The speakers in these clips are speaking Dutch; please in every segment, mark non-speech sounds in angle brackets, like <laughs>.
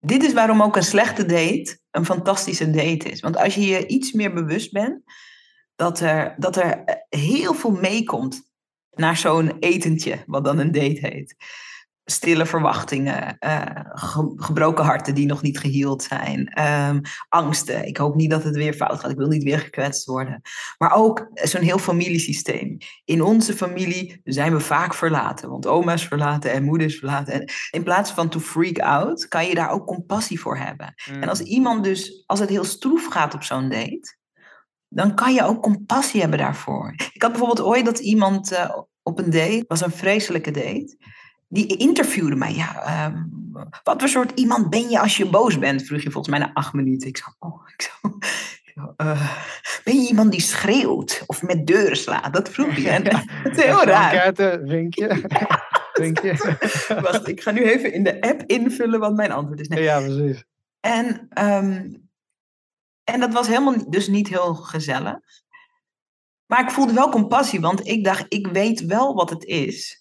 dit is waarom ook een slechte date een fantastische date is. Want als je je iets meer bewust bent dat er, dat er heel veel meekomt naar zo'n etentje, wat dan een date heet stille verwachtingen, uh, gebroken harten die nog niet geheeld zijn, um, angsten. Ik hoop niet dat het weer fout gaat. Ik wil niet weer gekwetst worden. Maar ook zo'n heel familiesysteem. In onze familie zijn we vaak verlaten, want oma's verlaten en moeders verlaten. En in plaats van to freak out, kan je daar ook compassie voor hebben. En als iemand dus, als het heel stroef gaat op zo'n date, dan kan je ook compassie hebben daarvoor. Ik had bijvoorbeeld ooit dat iemand uh, op een date, was een vreselijke date die interviewde mij. Ja, um, wat voor soort iemand ben je als je boos bent? Vroeg je volgens mij na acht minuten. Ik zei, oh, ik zo, uh, ben je iemand die schreeuwt of met deuren slaat? Dat vroeg je. En dat is heel raar. Kaarten, vinkje. vinkje. <laughs> Wacht, ik ga nu even in de app invullen wat mijn antwoord is. Nee. Ja, precies. En, um, en dat was helemaal dus niet heel gezellig. Maar ik voelde wel compassie, want ik dacht, ik weet wel wat het is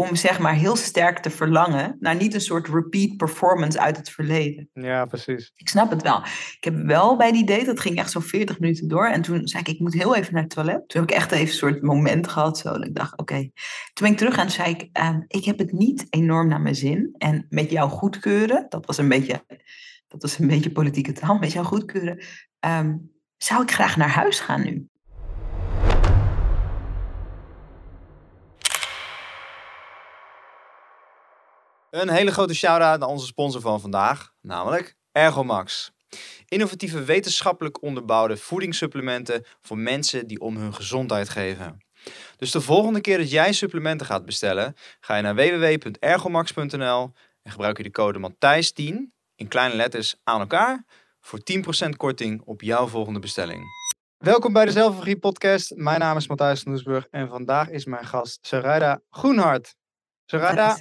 om zeg maar heel sterk te verlangen naar niet een soort repeat performance uit het verleden. Ja, precies. Ik snap het wel. Ik heb wel bij die date, dat ging echt zo 40 minuten door. En toen zei ik, ik moet heel even naar het toilet. Toen heb ik echt even een soort moment gehad. Zo, dat ik dacht, oké. Toen ben ik terug en zei ik, ehm, ik heb het niet enorm naar mijn zin. En met jou goedkeuren, dat was een beetje, dat was een beetje politieke taal, met jou goedkeuren, ehm, zou ik graag naar huis gaan nu. Een hele grote shout-out naar onze sponsor van vandaag, namelijk Ergomax. Innovatieve wetenschappelijk onderbouwde voedingssupplementen voor mensen die om hun gezondheid geven. Dus de volgende keer dat jij supplementen gaat bestellen, ga je naar www.ergomax.nl en gebruik je de code Matthijs10 in kleine letters aan elkaar voor 10% korting op jouw volgende bestelling. Welkom bij de Zelfregie podcast. Mijn naam is Matthijs Noesburg en vandaag is mijn gast Sarayda Groenhart. Sarayda,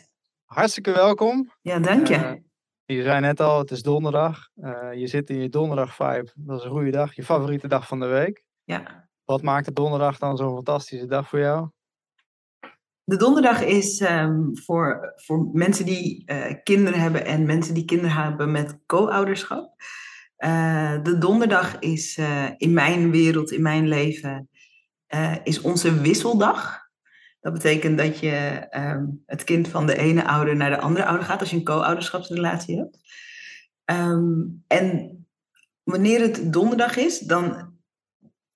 hartstikke welkom. Ja, dank je. Uh, je zei net al, het is donderdag. Uh, je zit in je donderdag vibe. Dat is een goede dag. Je favoriete dag van de week. Ja. Wat maakt de donderdag dan zo'n fantastische dag voor jou? De donderdag is um, voor, voor mensen die uh, kinderen hebben en mensen die kinderen hebben met co-ouderschap. de donderdag is in mijn wereld, in mijn leven, is onze wisseldag. Dat betekent dat je ehm, het kind van de ene ouder naar de andere ouder gaat als je een co-ouderschapsrelatie hebt. Ehm, en wanneer het donderdag is, dan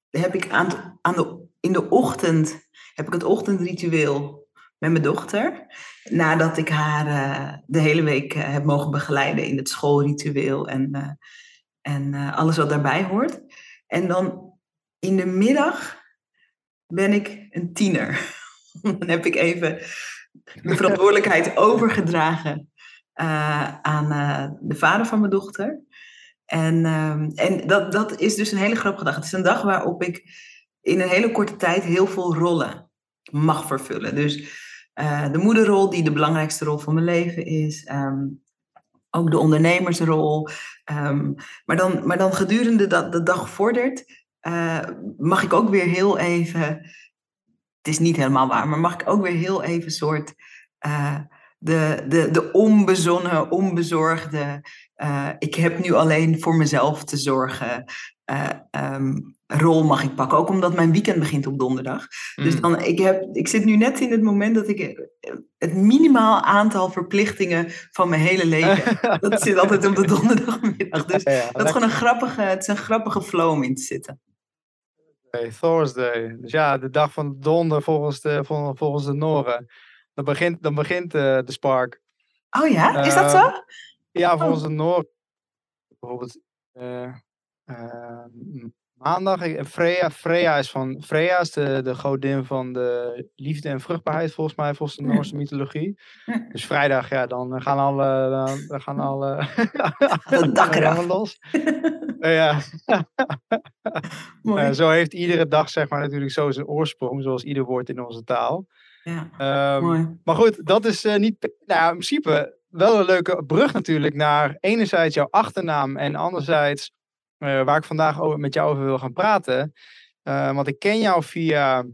heb ik aan, aan de, in de ochtend heb ik het ochtendritueel met mijn dochter. Nadat ik haar uh, de hele week uh, heb mogen begeleiden in het schoolritueel en, uh, en alles wat daarbij hoort. En dan in de middag ben ik een tiener. <laughs> Dan heb ik even de verantwoordelijkheid overgedragen uh, aan uh, de vader van mijn dochter. En, uh, en dat, dat is dus een hele grappige dag. Het is een dag waarop ik in een hele korte tijd heel veel rollen mag vervullen. Dus uh, de moederrol, die de belangrijkste rol van mijn leven is. Um, ook de ondernemersrol. Um, maar, dan, maar dan gedurende dat de dag vordert, mag ik ook weer heel even het is niet helemaal waar, maar mag ik ook weer heel even soort uh, de, de, de onbezonnen, onbezorgde, uh, ik heb nu alleen voor mezelf te zorgen, uh, um, rol mag ik pakken. Ook omdat mijn weekend begint op donderdag. Dus mm. dan, ik, heb, ik zit nu net in het moment dat ik het minimaal aantal verplichtingen van mijn hele leven. <laughs> dat zit altijd op de donderdagmiddag. Dus dat is gewoon een grappige, het is een grappige flow om in te zitten. Thursday. Dus ja, de dag van de donder volgens de, volgens de Noren. Dan begint, dan begint uh, de Spark. Oh ja, is dat zo? Ehm, ja, volgens oh. de Noren. Bijvoorbeeld uh, maandag. Freya, Freya is van Freya is de, de godin van de liefde en vruchtbaarheid volgens mij, volgens de Noorse <laughs> mythologie. Dus vrijdag, ja, dan gaan alle, dan, gaan alle, <laughs> het dak <laughs> ja. <laughs> Uh, zo heeft iedere dag zeg maar natuurlijk zo zijn oorsprong, zoals ieder woord in onze taal. Ja, um, mooi. Maar goed, dat is uh, niet, nou, in principe wel een leuke brug natuurlijk naar enerzijds jouw achternaam en anderzijds uh, waar ik vandaag over, met jou over wil gaan praten. want ik ken jou via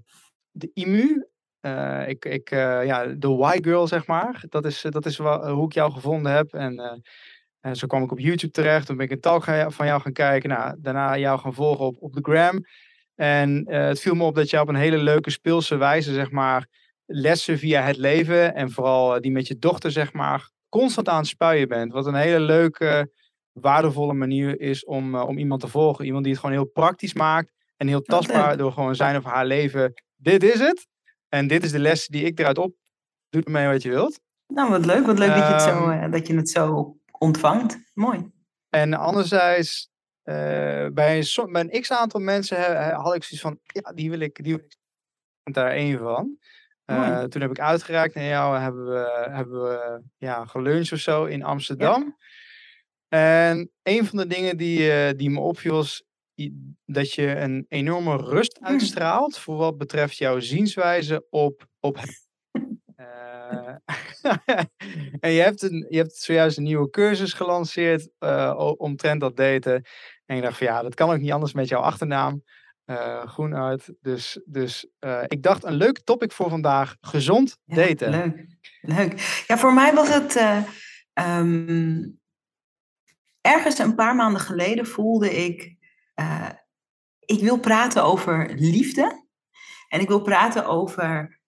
de IMU. ik, ik, ja, de Y-girl zeg maar. Dat is, dat is hoe ik jou gevonden heb. En En zo kwam ik op YouTube terecht. Toen ben ik een talk van jou gaan kijken. Nou, daarna jou gaan volgen op, op de gram. En eh, het viel me op dat je op een hele leuke speelse wijze, zeg maar, lessen via het leven. En vooral eh, die met je dochter, zeg maar, constant aan het spuien bent. Wat een hele leuke, waardevolle manier is om, om iemand te volgen. Iemand die het gewoon heel praktisch maakt. En heel tastbaar door gewoon zijn of haar leven. Dit is het. En dit is de les die ik eruit op. Doe ermee wat je wilt. Nou, wat leuk. Wat leuk dat, je het zo, ehm, dat je het zo ontvangt. Mooi. En anderzijds, uh, bij, een, bij een x-aantal mensen had ik zoiets van, ja, die wil ik, die wil ik daar één van. Uh, toen heb ik uitgereikt naar jou, hebben we, hebben we ja, geluncht of zo in Amsterdam. En een van de dingen die, uh, die me opviel was dat je een enorme rust hm. uitstraalt voor wat betreft jouw zienswijze op, op <laughs> en je hebt, een, je hebt zojuist een nieuwe cursus gelanceerd uh, omtrent dat daten. En ik dacht van ja, dat kan ook niet anders met jouw achternaam. Uh, Groenuit. Dus, dus ik dacht een leuk topic voor vandaag. Gezond daten. leuk. leuk. Ja, voor mij was het... Um, ergens een paar maanden geleden voelde ik... ik wil praten over liefde. En ik wil praten over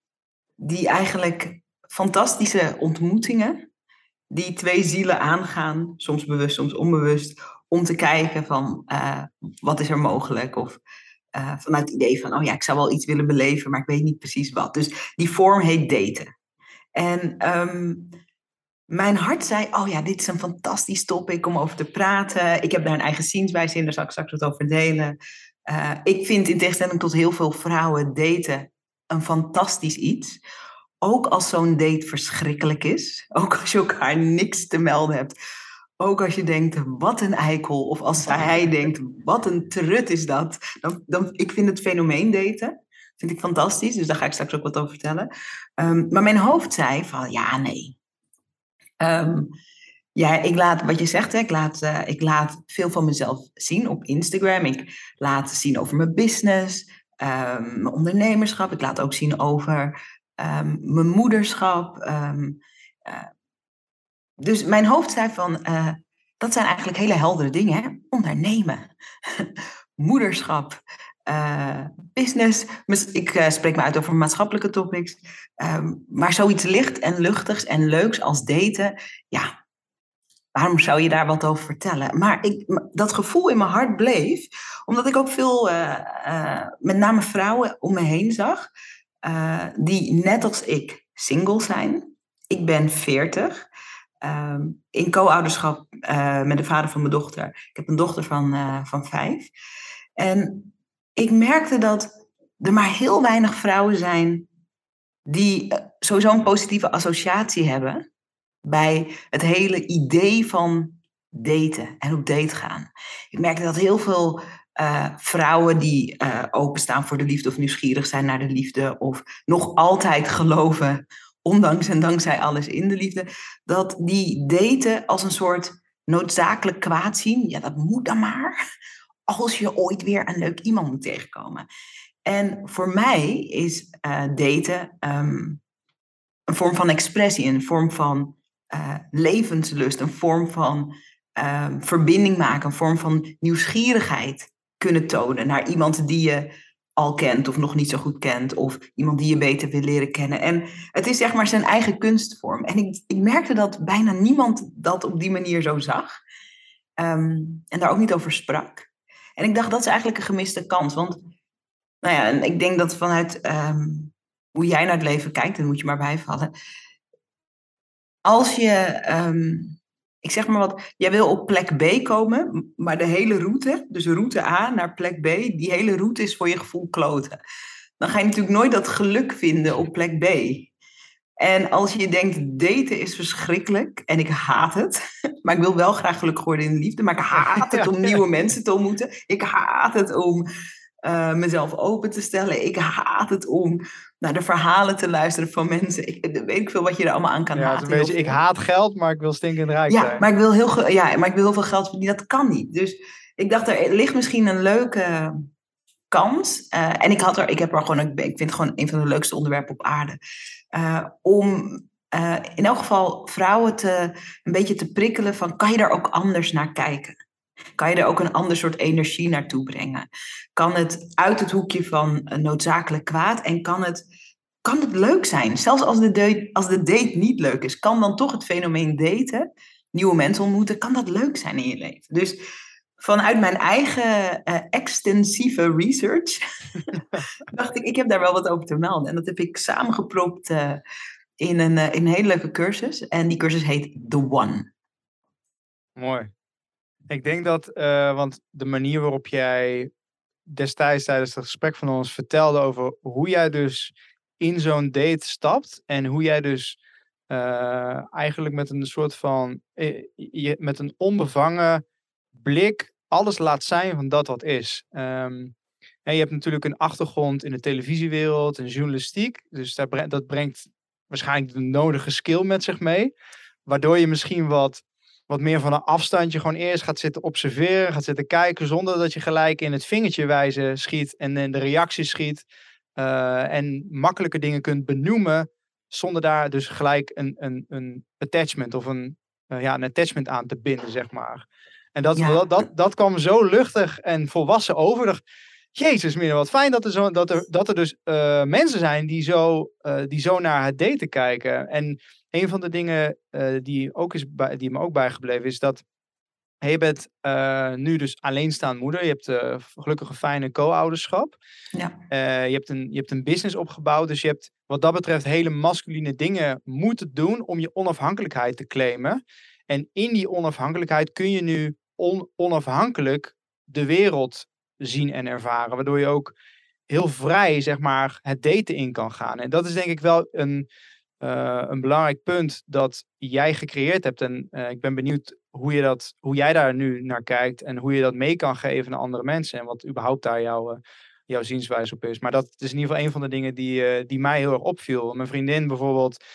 die eigenlijk fantastische ontmoetingen, die twee zielen aangaan, soms bewust, soms onbewust, om te kijken van uh, wat is er mogelijk of uh, vanuit het idee van, oh ja, ik zou wel iets willen beleven, maar ik weet niet precies wat. Dus die vorm heet daten. En um, mijn hart zei, oh ja, dit is een fantastisch topic om over te praten. Ik heb daar een eigen zienswijze in, daar zal ik straks wat over delen. Uh, ik vind in tegenstelling tot heel veel vrouwen daten een fantastisch iets. Ook als zo'n date verschrikkelijk is. <laughs> Ook als je elkaar niks te melden hebt. Ook als je denkt, wat een eikel. Of als hij denkt, wat een trut is dat. Dan, dan, ik vind het fenomeen daten. Vind ik fantastisch. Dus daar ga ik straks ook wat over vertellen. Um, maar mijn hoofd zei van, ja, nee. Um, ja, ik laat, wat je zegt, hè, ik, laat, uh, ik laat veel van mezelf zien op Instagram. Ik laat zien over mijn business, um, mijn ondernemerschap. Ik laat ook zien over um, mijn moederschap. Um, uh, dus mijn hoofd zei van, uh, dat zijn eigenlijk hele heldere dingen. Hè? Ondernemen, <laughs> moederschap, uh, business. Ik spreek me uit over maatschappelijke topics. Maar zoiets licht en luchtigs en leuks als daten, ja, waarom zou je daar wat over vertellen? Maar ik, dat gevoel in mijn hart bleef, omdat ik ook veel, uh, uh, met name vrouwen om me heen zag, uh, die net als ik single zijn. Ik ben 40. Ehm, in co-ouderschap met de vader van mijn dochter. Ik heb een dochter van, van vijf. En ik merkte dat er maar heel weinig vrouwen zijn die sowieso een positieve associatie hebben bij het hele idee van daten en op date gaan. Ik merkte dat heel veel uh, vrouwen die uh, openstaan voor de liefde of nieuwsgierig zijn naar de liefde of nog altijd geloven, ondanks en dankzij alles in de liefde, dat die daten als een soort noodzakelijk kwaad zien. Ja, dat moet dan maar. Als je ooit weer een leuk iemand moet tegenkomen. En voor mij is uh, daten um, een vorm van expressie, een vorm van levenslust, een vorm van um, verbinding maken, een vorm van nieuwsgierigheid kunnen tonen naar iemand die je al kent of nog niet zo goed kent, of iemand die je beter wil leren kennen. En het is zeg maar zijn eigen kunstvorm. En ik, ik merkte dat bijna niemand dat op die manier zo zag um, en daar ook niet over sprak. En ik dacht, dat is eigenlijk een gemiste kans. Want nou ja, ik denk dat vanuit um, hoe jij naar het leven kijkt, en moet je maar bijvallen. Als je um, ik zeg maar wat, jij wil op plek B komen, maar de hele route, dus route A naar plek B, die hele route is voor je gevoel kloten. Dan ga je natuurlijk nooit dat geluk vinden op plek B. En als je denkt, daten is verschrikkelijk en ik haat het, <laughs> maar ik wil wel graag gelukkig worden in de liefde, maar ik haat het <laughs> om nieuwe mensen te ontmoeten. Ik haat het om uh, mezelf open te stellen. Ik haat het om naar de verhalen te luisteren van mensen. Ik weet ik veel wat je er allemaal aan kan ja, haten. Een beetje, ik haat geld, maar ik wil stinkend rijk ja, zijn. Maar ik wil heel, ja, maar ik wil heel veel geld verdienen. Dat kan niet. Dus ik dacht, er ligt misschien een leuke kans. Uh, en ik, had er, ik heb er gewoon, ik vind het gewoon een van de leukste onderwerpen op aarde. Uh, om eh, in elk geval vrouwen te, een beetje te prikkelen van kan je daar ook anders naar kijken? Kan je er ook een ander soort energie naartoe brengen? Kan het uit het hoekje van noodzakelijk kwaad en kan het, kan het leuk zijn? Zelfs als de, date, als de date niet leuk is, kan dan toch het fenomeen daten, nieuwe mensen ontmoeten, kan dat leuk zijn in je leven? Dus vanuit mijn eigen uh, extensieve research <laughs> dacht ik, ik heb daar wel wat over te melden. En dat heb ik samengepropt uh, in, een, uh, in een hele leuke cursus. En die cursus heet The One. Mooi. Ik denk dat, want de manier waarop jij destijds tijdens het gesprek van ons vertelde over hoe jij dus in zo'n date stapt en hoe jij dus eigenlijk met een soort van, met een onbevangen blik alles laat zijn van dat wat is. En je hebt natuurlijk een achtergrond in de televisiewereld en journalistiek. Dus dat, brengt waarschijnlijk de nodige skill met zich mee. Waardoor je misschien wat, wat meer van een afstandje gewoon eerst gaat zitten observeren, gaat zitten kijken, zonder dat je gelijk in het vingertje wijzen schiet en in de reacties schiet. Uh, en makkelijke dingen kunt benoemen, zonder daar dus gelijk een, een, een attachment of een, uh, ja, een attachment aan te binden, zeg maar. En dat, dat, dat, dat kwam zo luchtig en volwassen over. Jezus, meer wat fijn dat er, zo, dat er, dat er dus uh, mensen zijn die zo, uh, die zo naar het daten kijken. En een van de dingen die, ook is bij, die me ook bijgebleven is dat je bent nu dus alleenstaand moeder. Je hebt gelukkig een fijne co-ouderschap. Ja. je, hebt een, je hebt een business opgebouwd. Dus je hebt wat dat betreft hele masculine dingen moeten doen om je onafhankelijkheid te claimen. En in die onafhankelijkheid kun je nu onafhankelijk de wereld zien en ervaren. Waardoor je ook heel vrij, zeg maar, het daten in kan gaan. En dat is denk ik wel een, uh, een belangrijk punt dat jij gecreëerd hebt. En uh, ik ben benieuwd hoe, je dat, hoe jij daar nu naar kijkt en hoe je dat mee kan geven aan andere mensen. En wat überhaupt daar jouw, uh, jouw zienswijze op is. Maar dat is in ieder geval een van de dingen die, die mij heel erg opviel. Mijn vriendin bijvoorbeeld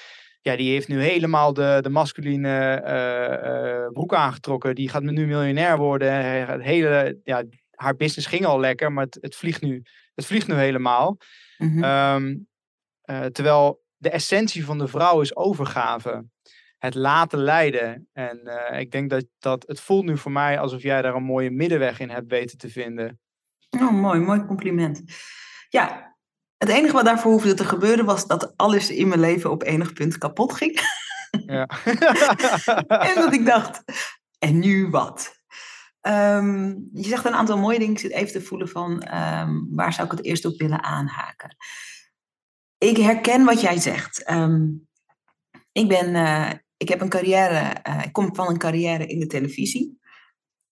ja, die heeft nu helemaal de, de masculine broek aangetrokken. Die gaat nu miljonair worden. Het hele, ja, haar business ging al lekker, maar het, het, vliegt, nu, het vliegt nu helemaal. Mm -hmm. um, terwijl de essentie van de vrouw is overgave. Het laten leiden. En ik denk dat, dat het voelt nu voor mij alsof jij daar een mooie middenweg in hebt weten te vinden. Oh, mooi, mooi compliment. Ja, het enige wat daarvoor hoefde te gebeuren was dat alles in mijn leven op enig punt kapot ging. Ja. <laughs> en dat ik dacht, en nu wat? Um, je zegt een aantal mooie dingen. Ik zit even te voelen van um, waar zou ik het eerst op willen aanhaken. Ik herken wat jij zegt. Um, ik, ben, uh, ik heb een carrière, uh, ik kom van een carrière in de televisie.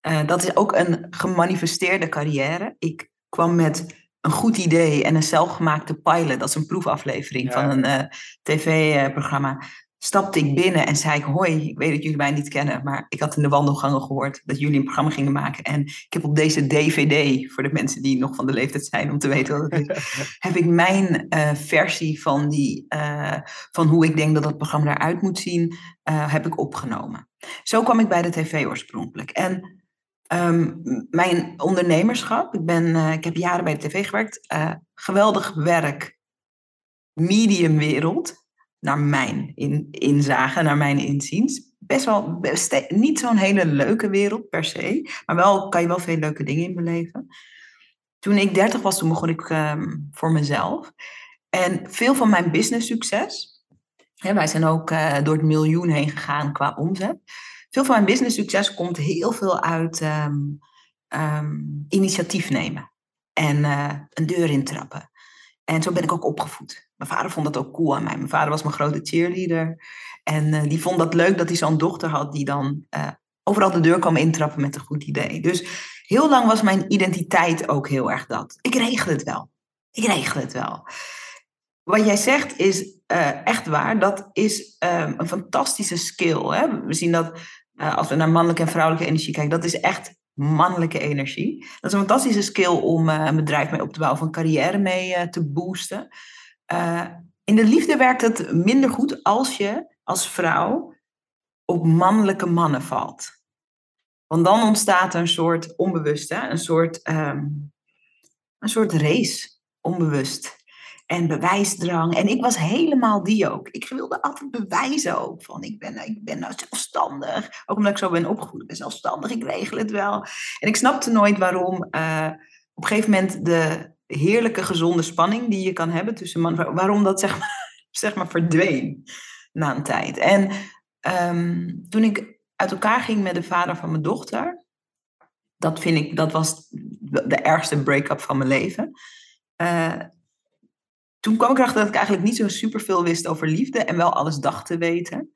Uh, dat is ook een gemanifesteerde carrière. Ik kwam met een goed idee en een zelfgemaakte pilot, dat is een proefaflevering van een tv-programma, stapte ik binnen en zei ik, hoi, ik weet dat jullie mij niet kennen, maar ik had in de wandelgangen gehoord dat jullie een programma gingen maken. En ik heb op deze DVD, voor de mensen die nog van de leeftijd zijn om te weten wat het is, <laughs> heb ik mijn uh, versie van, die, uh, van hoe ik denk dat dat programma eruit moet zien, heb ik opgenomen. Zo kwam ik bij de tv oorspronkelijk. En Um, mijn ondernemerschap. Ik, ben, ik heb jaren bij de tv gewerkt. Geweldig werk. Mediumwereld. Naar mijn in, inzage, naar mijn inziens. Best wel niet zo'n hele leuke wereld per se. Maar wel kan je wel veel leuke dingen in beleven. Toen ik dertig was, toen begon ik um, voor mezelf. En veel van mijn business succes. Hè, wij zijn ook uh, door het miljoen heen gegaan qua omzet veel van mijn business succes komt heel veel uit um, um, initiatief nemen en uh, een deur intrappen. En zo ben ik ook opgevoed. Mijn vader vond dat ook cool aan mij. Mijn vader was mijn grote cheerleader. En uh, die vond dat leuk dat hij zo'n dochter had die dan uh, overal de deur kwam intrappen met een goed idee. Dus heel lang was mijn identiteit ook heel erg dat. Ik regel het wel. Ik regel het wel. Wat jij zegt is uh, echt waar. Dat is um, een fantastische skill. Hè? We zien dat als we naar mannelijke en vrouwelijke energie kijken, dat is echt mannelijke energie. Dat is een fantastische skill om een bedrijf mee op te bouwen, of een carrière mee te boosten. In de liefde werkt het minder goed als je als vrouw op mannelijke mannen valt. Want dan ontstaat er een soort onbewust, hè? Een, soort, um, een soort race, onbewust. en bewijsdrang. En ik was helemaal die ook. Ik wilde altijd bewijzen ook. Van ik ben, ik ben nou zelfstandig. Ook omdat ik zo ben opgevoed. Ik ben zelfstandig, ik regel het wel. En ik snapte nooit waarom uh, op een gegeven moment de heerlijke gezonde spanning die je kan hebben tussen man en vrouw, waarom dat zeg maar, <laughs> zeg maar verdween na een tijd. En um, toen ik uit elkaar ging met de vader van mijn dochter, dat vind ik, dat was de ergste break-up van mijn leven. Uh, toen kwam ik erachter dat ik eigenlijk niet zo superveel wist over liefde en wel alles dacht te weten.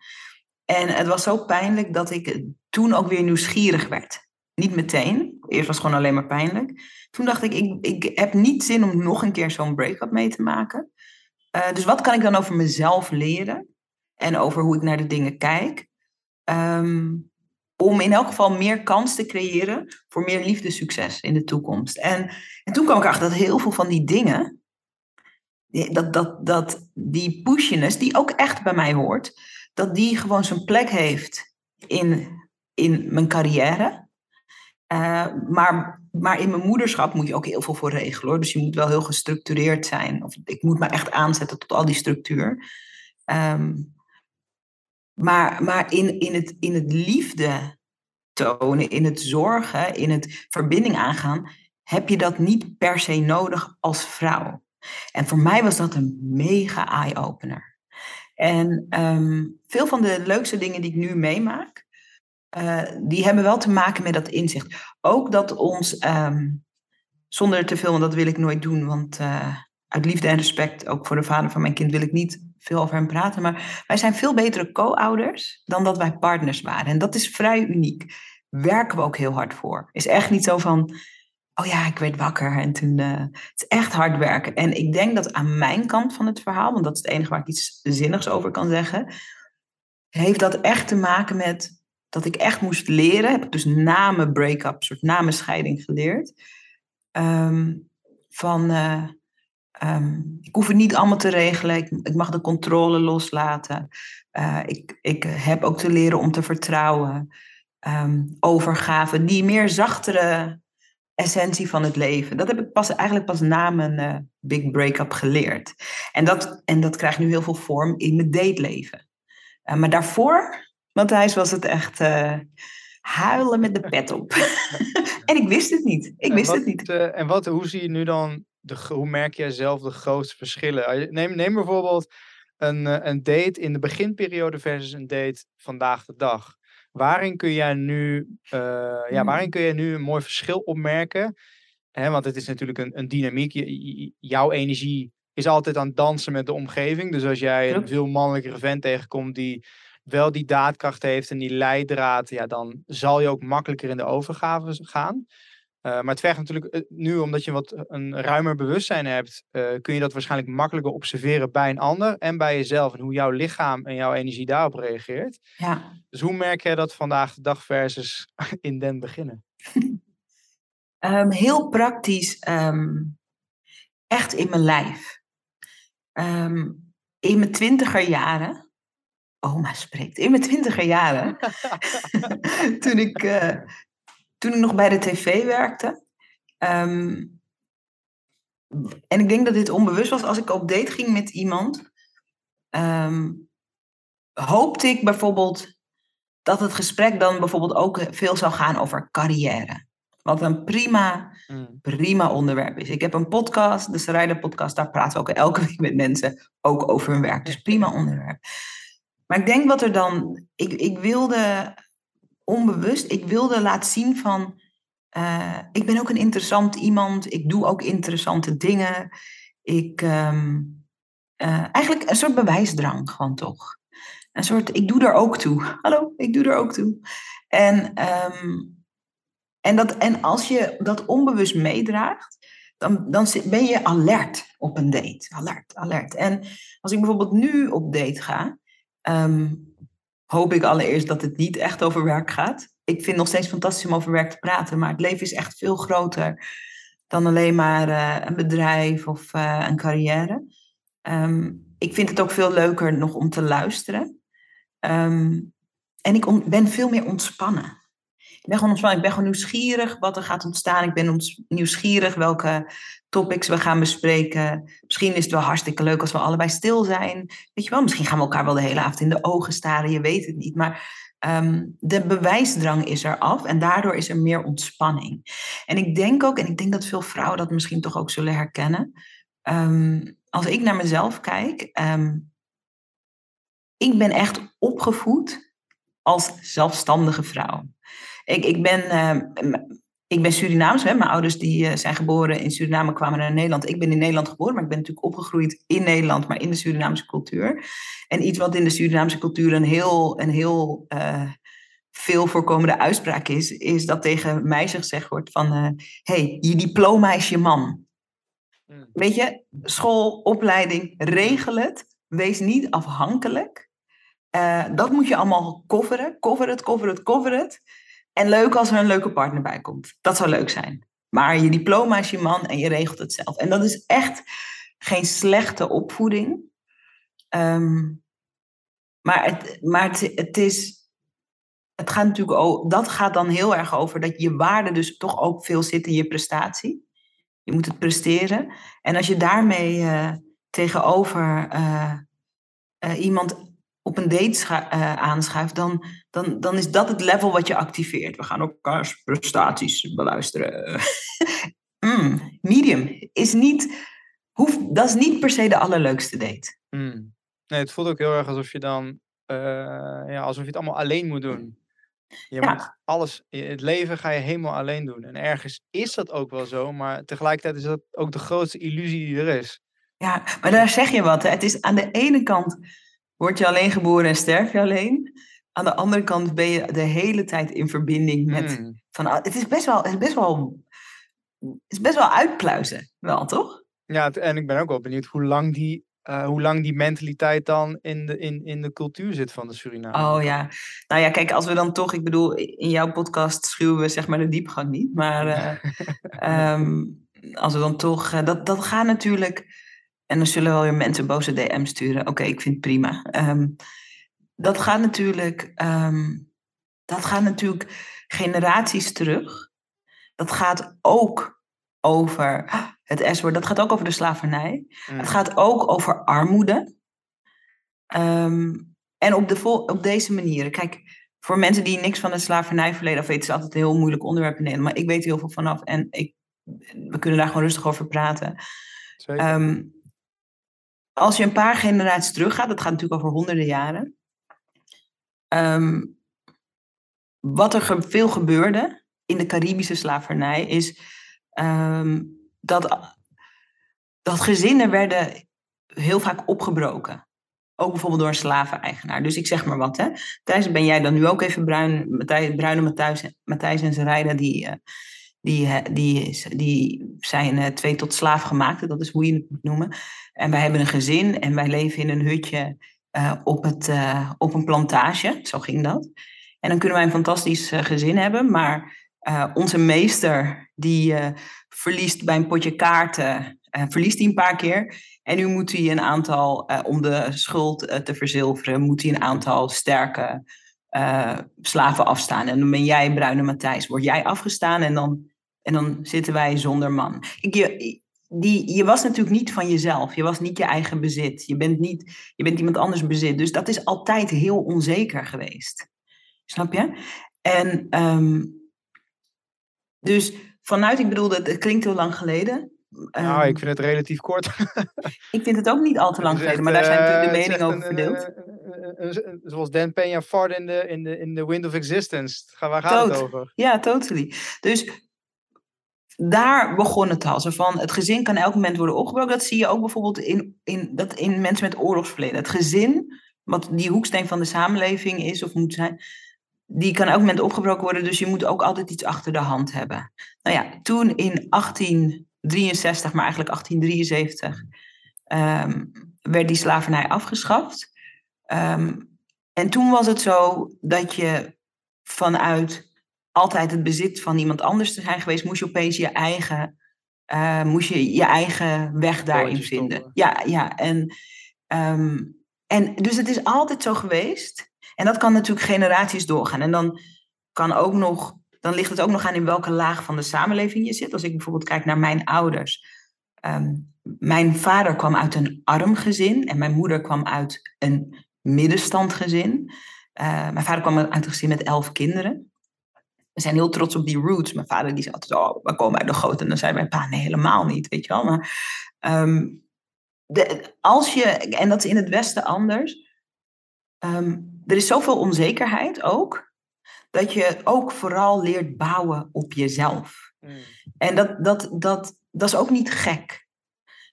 En het was zo pijnlijk dat ik toen ook weer nieuwsgierig werd. Niet meteen. Eerst was het gewoon alleen maar pijnlijk. Toen dacht ik, ik, ik heb niet zin om nog een keer zo'n break-up mee te maken. Uh, dus wat kan ik dan over mezelf leren? En over hoe ik naar de dingen kijk? Um, om in elk geval meer kans te creëren voor meer liefdesucces in de toekomst. En, en toen kwam ik achter dat heel veel van die dingen, dat, dat, dat die pushiness, die ook echt bij mij hoort, dat die gewoon zijn plek heeft in, in mijn carrière. Uh, maar, maar in mijn moederschap moet je ook heel veel voor regelen hoor. Dus je moet wel heel gestructureerd zijn. Of ik moet me echt aanzetten tot al die structuur. Um, maar, maar in, in, het, in het liefde tonen, in het zorgen, in het verbinding aangaan, heb je dat niet per se nodig als vrouw. En voor mij was dat een mega eye-opener. En um, veel van de leukste dingen die ik nu meemaak, uh, die hebben wel te maken met dat inzicht. Ook dat ons, um, zonder te veel, want dat wil ik nooit doen, want uh, uit liefde en respect, ook voor de vader van mijn kind, wil ik niet veel over hem praten. Maar wij zijn veel betere co-ouders dan dat wij partners waren. En dat is vrij uniek. Werken we ook heel hard voor. Is echt niet zo van, oh ja, ik werd wakker en toen. Uh, het is echt hard werken. En ik denk dat aan mijn kant van het verhaal, want dat is het enige waar ik iets zinnigs over kan zeggen, heeft dat echt te maken met dat ik echt moest leren. Heb ik dus na mijn break-up, soort na mijn scheiding geleerd. Um, van. Uh, Um, ik hoef het niet allemaal te regelen. Ik, mag de controle loslaten. Uh, ik, ik heb ook te leren om te vertrouwen. Um, overgave, die meer zachtere essentie van het leven. Dat heb ik pas, eigenlijk pas na mijn uh, big break-up geleerd. En dat, en dat krijgt nu heel veel vorm in mijn dateleven. Maar daarvoor, Matthijs, was het echt huilen met de pet op. <laughs> en ik wist het niet. Ik wist wat, het niet. en wat, hoe zie je nu dan de, hoe merk jij zelf de grootste verschillen? Neem, neem bijvoorbeeld een, eh, een date in de beginperiode versus een date vandaag de dag. Waarin kun jij nu, uh, ja, waarin Hmm. kun je nu een mooi verschil opmerken? Want het is natuurlijk een, een dynamiek. Je- jouw energie is altijd aan het dansen met de omgeving. Dus als jij een veel mannelijkere vent tegenkomt die wel die daadkracht heeft en die leidraad, ja, dan zal je ook makkelijker in de overgave gaan. Uh, maar het vergt natuurlijk uh, nu, omdat je wat een ruimer bewustzijn hebt, uh, kun je dat waarschijnlijk makkelijker observeren bij een ander en bij jezelf. En hoe jouw lichaam en jouw energie daarop reageert. Ja. Dus hoe merk jij dat vandaag de dag versus <laughs> in den beginnen? Um, heel praktisch, um, echt in mijn lijf. Um, in mijn twintiger jaren, oma spreekt, in mijn twintiger jaren, <laughs> toen ik uh, toen ik nog bij de tv werkte. Um, en ik denk dat dit onbewust was. Als ik op date ging met iemand, um, hoopte ik bijvoorbeeld dat het gesprek dan bijvoorbeeld ook veel zou gaan over carrière. Wat een prima, mm. prima onderwerp is. Ik heb een podcast, de Sarayda podcast, daar praten we ook elke week met mensen ook over hun werk. Dus prima <laughs> onderwerp. Maar ik denk wat er dan. Ik, ik wilde onbewust, ik wilde laten zien van, uh, ik ben ook een interessant iemand, ik doe ook interessante dingen. Ik, um, uh, eigenlijk een soort bewijsdrang gewoon toch. Een soort, ik doe er ook toe. <laughs> Hallo, ik doe er ook toe. En, um, en, dat, en als je dat onbewust meedraagt, dan, dan ben je alert op een date. Alert, alert. En als ik bijvoorbeeld nu op date ga, um, hoop ik allereerst dat het niet echt over werk gaat. Ik vind het nog steeds fantastisch om over werk te praten, maar het leven is echt veel groter dan alleen maar uh, een bedrijf of uh, een carrière. Um, ik vind het ook veel leuker nog om te luisteren. Um, en ik ben veel meer ontspannen. Ben gewoon. Ik ben gewoon nieuwsgierig wat er gaat ontstaan. Ik ben nieuwsgierig welke topics we gaan bespreken. Misschien is het wel hartstikke leuk als we allebei stil zijn. Weet je wel, misschien gaan we elkaar wel de hele avond in de ogen staren. Je weet het niet. Maar ehm, de bewijsdrang is er af en daardoor is er meer ontspanning. En ik denk ook, en ik denk dat veel vrouwen dat misschien toch ook zullen herkennen. Ehm, als ik naar mezelf kijk, ehm, ik ben echt opgevoed als zelfstandige vrouw. Ik, ik, ben, uh, ik ben Surinaams. Hè? Mijn ouders die, uh, zijn geboren in Suriname, kwamen naar Nederland. Ik ben in Nederland geboren, maar ik ben natuurlijk opgegroeid in Nederland, maar in de Surinaamse cultuur. En iets wat in de Surinaamse cultuur een heel, een heel uh, veel voorkomende uitspraak is, is dat tegen meisjes gezegd wordt van, hé, hey, je diploma is je man. Hmm. Weet je, school, opleiding, regel het. Wees niet afhankelijk. Dat moet je allemaal coveren. Cover het, cover het, cover het. En leuk als er een leuke partner bij komt. Dat zou leuk zijn. Maar je diploma is je man en je regelt het zelf. En dat is echt geen slechte opvoeding. Um, maar het, maar het, is. Het gaat natuurlijk ook. Dat gaat dan heel erg over dat je waarde dus toch ook veel zit in je prestatie. Je moet het presteren. En als je daarmee uh, tegenover uh, uh, iemand op een date uh, aanschuift, dan, dan, dan is dat het level wat je activeert. We gaan elkaars prestaties beluisteren. <laughs> mm, medium is niet, hoeft, dat is niet per se de allerleukste date. Mm. Nee, het voelt ook heel erg alsof je dan, uh, ja, alsof je het allemaal alleen moet doen. Je ja. moet alles, het leven ga je helemaal alleen doen. En ergens is dat ook wel zo, maar tegelijkertijd is dat ook de grootste illusie die er is. Ja, maar daar zeg je wat. Hè. Het is aan de ene kant word je alleen geboren en sterf je alleen. Aan de andere kant ben je de hele tijd in verbinding met. Mm. Van, het is best wel, het is best wel, het is best wel uitpluizen, wel toch? Ja, en ik ben ook wel benieuwd hoe lang die, uh, hoe lang die mentaliteit dan in de, in, in de cultuur zit van de Suriname. Oh ja, nou ja, kijk, als we dan toch, ik bedoel, in jouw podcast schuwen we zeg maar de diepgang niet, maar uh, um, <laughs> als we dan toch, uh, dat, dat gaat natuurlijk en dan zullen wel weer mensen boze DM sturen. Oké, okay, ik vind het prima. Um, dat gaat natuurlijk, um, dat gaat natuurlijk generaties terug. Dat gaat ook over het S-woord, dat gaat ook over de slavernij. Mm. Het gaat ook over armoede. Um, en op, de op deze manier. Kijk, voor mensen die niks van het slavernijverleden af weten, is het altijd een heel moeilijk onderwerp in Nederland. Maar ik weet er heel veel vanaf en ik, we kunnen daar gewoon rustig over praten. Um, als je een paar generaties teruggaat, dat gaat natuurlijk over honderden jaren. Um, wat er veel gebeurde in de Caribische slavernij is um, dat, dat gezinnen werden heel vaak opgebroken. Ook bijvoorbeeld door een slaveneigenaar. Dus ik zeg maar wat. Hè. Thijs, ben jij dan nu ook even bruin? Matthijs, bruine Matthijs, Matthijs en Zerijda, die, uh, die, die, die zijn uh, twee tot slaaf gemaakt. Dat is hoe je het moet noemen. En wij hebben een gezin en wij leven in een hutje uh, op, het, uh, op een plantage. Zo ging dat. En dan kunnen wij een fantastisch uh, gezin hebben, maar onze meester die verliest bij een potje kaarten, verliest hij een paar keer. En nu moet hij een aantal, om de schuld te verzilveren, moet hij een aantal sterke slaven afstaan. En dan ben jij, Bruine Matthijs, word jij afgestaan en dan, en dan zitten wij zonder man. Ik, die, je was natuurlijk niet van jezelf. Je was niet je eigen bezit. Je bent, niet, je bent iemand anders bezit. Dus dat is altijd heel onzeker geweest. Snap je? En um, dus vanuit, ik bedoel, het klinkt heel lang geleden. Nou, um, ik vind het relatief kort. <laughs> ik vind het ook niet al te lang geleden, maar daar zijn natuurlijk de meningen over verdeeld. zoals Dan Peña Ford in de, in, de, in the Wind of Existence. Waar gaat Tot. het over? Ja, totally. Dus daar begon het al. Zo van, het gezin kan elk moment worden opgebroken. Dat zie je ook bijvoorbeeld in, in, dat in mensen met oorlogsverleden. Het gezin, wat die hoeksteen van de samenleving is of moet zijn, die kan elk moment opgebroken worden. Dus je moet ook altijd iets achter de hand hebben. Nou ja, toen in 1863, maar eigenlijk 1873, um, werd die slavernij afgeschaft. Um, en toen was het zo dat je vanuit altijd het bezit van iemand anders te zijn geweest, moest je opeens je eigen, uh, moest je, je eigen weg daarin vinden. Ja, ja. En, um, en dus het is altijd zo geweest. En dat kan natuurlijk generaties doorgaan. En dan kan ook nog, dan ligt het ook nog aan in welke laag van de samenleving je zit. Als ik bijvoorbeeld kijk naar mijn ouders. Ehm, mijn vader kwam uit een arm gezin en mijn moeder kwam uit een middenstandgezin. Uh, mijn vader kwam uit een gezin met elf kinderen. We zijn heel trots op die roots. Mijn vader die zei altijd, oh, we komen uit de grote. En dan zei mijn pa, nee, helemaal niet, weet je wel. Maar ehm, de, als je, en dat is in het Westen anders, ehm, er is zoveel onzekerheid ook, dat je ook vooral leert bouwen op jezelf. Mm. En dat, dat, dat, dat is ook niet gek.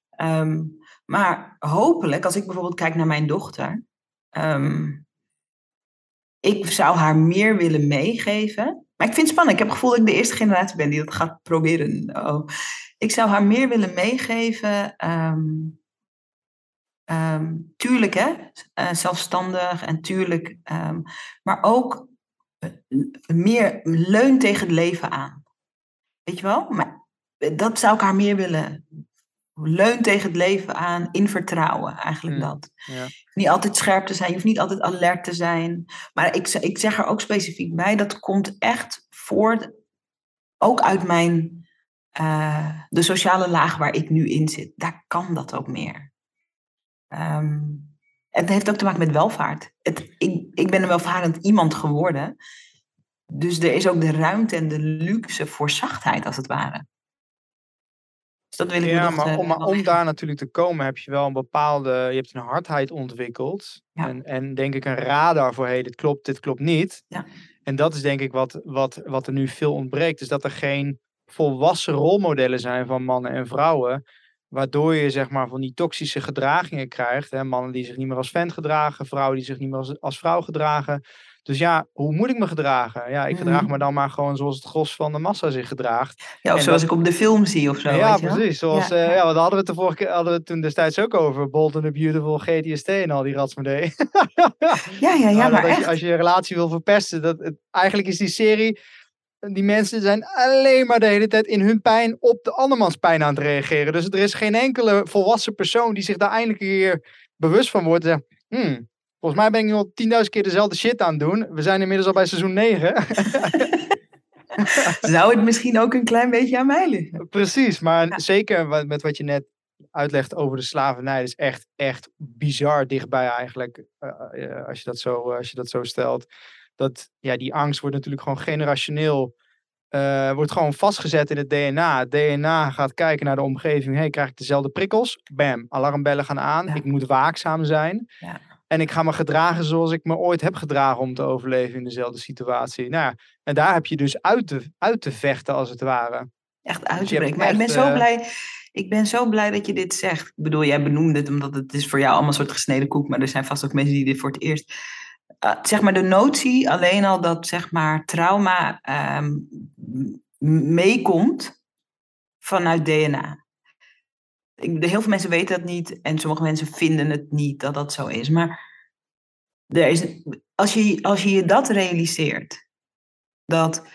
Ehm, maar hopelijk, als ik bijvoorbeeld kijk naar mijn dochter, ik zou haar meer willen meegeven. Maar ik vind het spannend. Ik heb het gevoel dat ik de eerste generatie ben die dat gaat proberen. Oh. Ik zou haar meer willen meegeven. Um, tuurlijk, hè, uh, zelfstandig en tuurlijk, maar ook uh, meer leun tegen het leven aan. Weet je wel? Maar dat zou ik haar meer willen. Leun tegen het leven aan, in vertrouwen, eigenlijk mm, dat. Ja. Niet altijd scherp te zijn, je hoeft niet altijd alert te zijn. Maar ik, ik zeg er ook specifiek bij, dat komt echt voort, ook uit mijn, uh, de sociale laag waar ik nu in zit. Daar kan dat ook meer. Um, het heeft ook te maken met welvaart. Het, ik, ik ben een welvarend iemand geworden. Dus er is ook de ruimte en de luxe voor zachtheid, als het ware. Dus dat wil ik ja, maar, om, maar om daar natuurlijk te komen heb je wel een bepaalde, je hebt een hardheid ontwikkeld. En, en denk ik een radar voor, hey, dit klopt, dit klopt niet. Ja. En dat is denk ik wat, wat, wat er nu veel ontbreekt. Is dat er geen volwassen rolmodellen zijn van mannen en vrouwen. Waardoor je zeg maar van die toxische gedragingen krijgt. Hè? Mannen die zich niet meer als vent gedragen, vrouwen die zich niet meer als, als vrouw gedragen. Dus ja, hoe moet ik me gedragen? Ja, ik gedraag mhm. me dan maar gewoon zoals het gros van de massa zich gedraagt. Ja, of zoals ik op de film zie of zo. Ja, precies. Zoals, ja, uh, ja. hadden we het de vorige keer, hadden we het toen destijds ook over. Bold and the Beautiful, GTST en al die ratsmodee. <laughs> ja, ja, ja, maar als, je, als je een relatie wil verpesten, dat, het, eigenlijk is die serie die mensen zijn alleen maar de hele tijd in hun pijn op de andermans pijn aan het reageren. Dus er is geen enkele volwassen persoon die zich daar eindelijk een keer bewust van wordt. En zegt, hmm, volgens mij ben ik nu al 10.000 keer dezelfde shit aan het doen. We zijn inmiddels al bij seizoen 9. <laughs> Zou het misschien ook een klein beetje aan mij liggen? Precies, maar zeker met wat je net uitlegt over de slavernij. Dat is echt, echt bizar dichtbij eigenlijk, uh, uh, als, je dat zo, als je dat zo stelt dat ja, die angst wordt natuurlijk gewoon generationeel. Uh, wordt gewoon vastgezet in het DNA. Het DNA gaat kijken naar de omgeving. Hey, krijg ik dezelfde prikkels? Bam, alarmbellen gaan aan. Ik moet waakzaam zijn. Ja. En ik ga me gedragen zoals ik me ooit heb gedragen om te overleven in dezelfde situatie. Nou ja, en daar heb je dus uit te, uit te vechten als het ware. Echt uit dus te breken. Maar ik ben zo eh, blij. Ik ben zo blij dat je dit zegt. Ik bedoel, jij benoemde het omdat het is voor jou allemaal een soort gesneden koek. Maar er zijn vast ook mensen die dit voor het eerst uh, zeg maar de notie alleen al dat zeg maar trauma um, meekomt vanuit DNA. Ik, heel veel mensen weten dat niet en sommige mensen vinden het niet dat dat zo is. Maar er is, als, je, als je je dat realiseert, dat,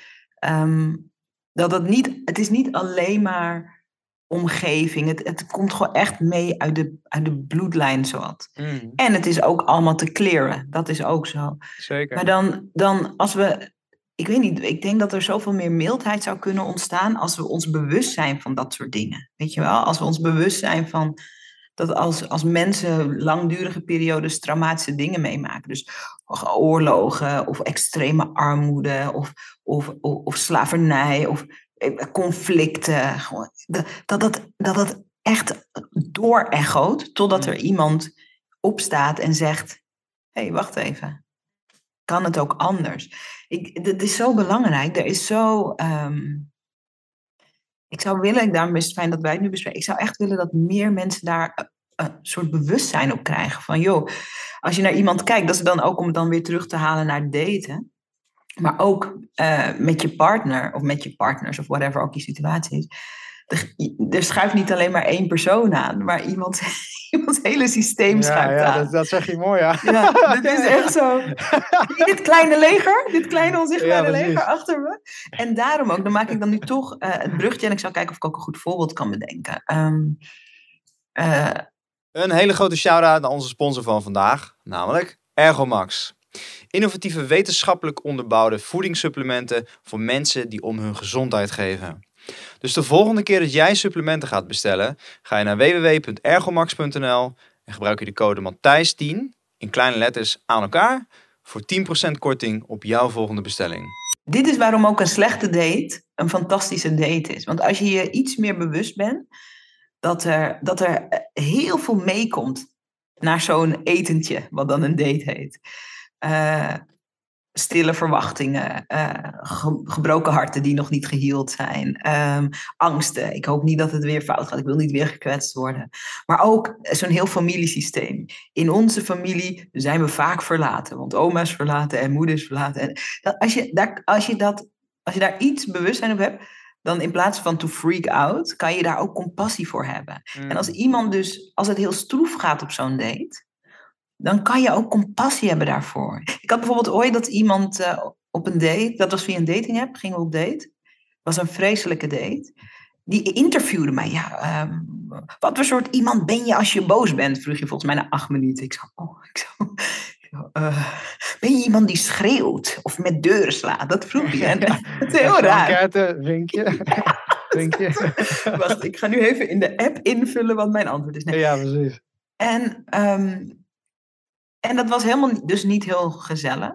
um, dat het niet, het is niet alleen maar omgeving. Het, het komt gewoon echt mee uit de, uit de bloedlijn, zowat. Mm. En het is ook allemaal te clearen. Dat is ook zo. Zeker. Maar dan, dan als we... Ik weet niet, ik denk dat er zoveel meer mildheid zou kunnen ontstaan als we ons bewust zijn van dat soort dingen. Weet je wel? Als we ons bewust zijn van dat als, als mensen langdurige periodes traumatische dingen meemaken, dus oorlogen of extreme armoede of, of, of, of slavernij of eh, conflicten. Dat dat, dat, dat het echt doorechoot totdat er iemand opstaat en zegt: Hé, hey, wacht even. Kan het ook anders? Ik, dat is zo belangrijk. Er is zo. Ehm, ik zou willen, ik daarom is het fijn dat wij het nu bespreken. Ik zou echt willen dat meer mensen daar een soort bewustzijn op krijgen. Van joh, als je naar iemand kijkt, dat is dan ook om het dan weer terug te halen naar daten. Maar ook uh, met je partner of met je partners of whatever ook je situatie is. Er, er schuift niet alleen maar één persoon aan, maar iemand, iemands hele systeem schuift ja, aan. Dat, dat zeg je mooi, ja. Ja, dat is <laughs> echt zo. dit kleine leger, dit kleine onzichtbare leger achter me. En daarom ook, dan maak ik dan nu toch uh, het brugje en ik zal kijken of ik ook een goed voorbeeld kan bedenken. Um, uh, een hele grote shout-out naar onze sponsor van vandaag, namelijk Ergomax. Innovatieve wetenschappelijk onderbouwde voedingssupplementen voor mensen die om hun gezondheid geven. Dus de volgende keer dat jij supplementen gaat bestellen, ga je naar www.ergomax.nl en gebruik je de code Matthijs10 in kleine letters aan elkaar voor 10% korting op jouw volgende bestelling. Dit is waarom ook een slechte date een fantastische date is. Want als je je iets meer bewust bent dat er, dat er heel veel meekomt naar zo'n etentje, wat dan een date heet. Uh, stille verwachtingen, uh, gebroken harten die nog niet geheeld zijn, um, angsten. Ik hoop niet dat het weer fout gaat. Ik wil niet weer gekwetst worden. Maar ook zo'n heel familiesysteem. In onze familie zijn we vaak verlaten, want oma's verlaten en moeders verlaten. En dat, als, je daar, als, je dat, als je daar iets bewustzijn op hebt, dan in plaats van to freak out, kan je daar ook compassie voor hebben. En als mm. iemand dus, als het heel stroef gaat op zo'n date, dan kan je ook compassie hebben daarvoor. Ik had bijvoorbeeld ooit dat iemand uh, op een date, dat was via een dating app, gingen we op date. was een vreselijke date. Die interviewde mij. Ja, um, wat voor soort iemand ben je als je boos bent? Vroeg je volgens mij na acht minuten. Ik zei, oh, ik zou, uh, <laughs> ben je iemand die schreeuwt of met deuren slaat? Dat vroeg je. dat is <laughs> heel raar. Vinkje. <laughs> vinkje. Wacht, ik ga nu even in de app invullen wat mijn antwoord is. Nee. Ja, precies. En um, en dat was helemaal dus niet heel gezellig.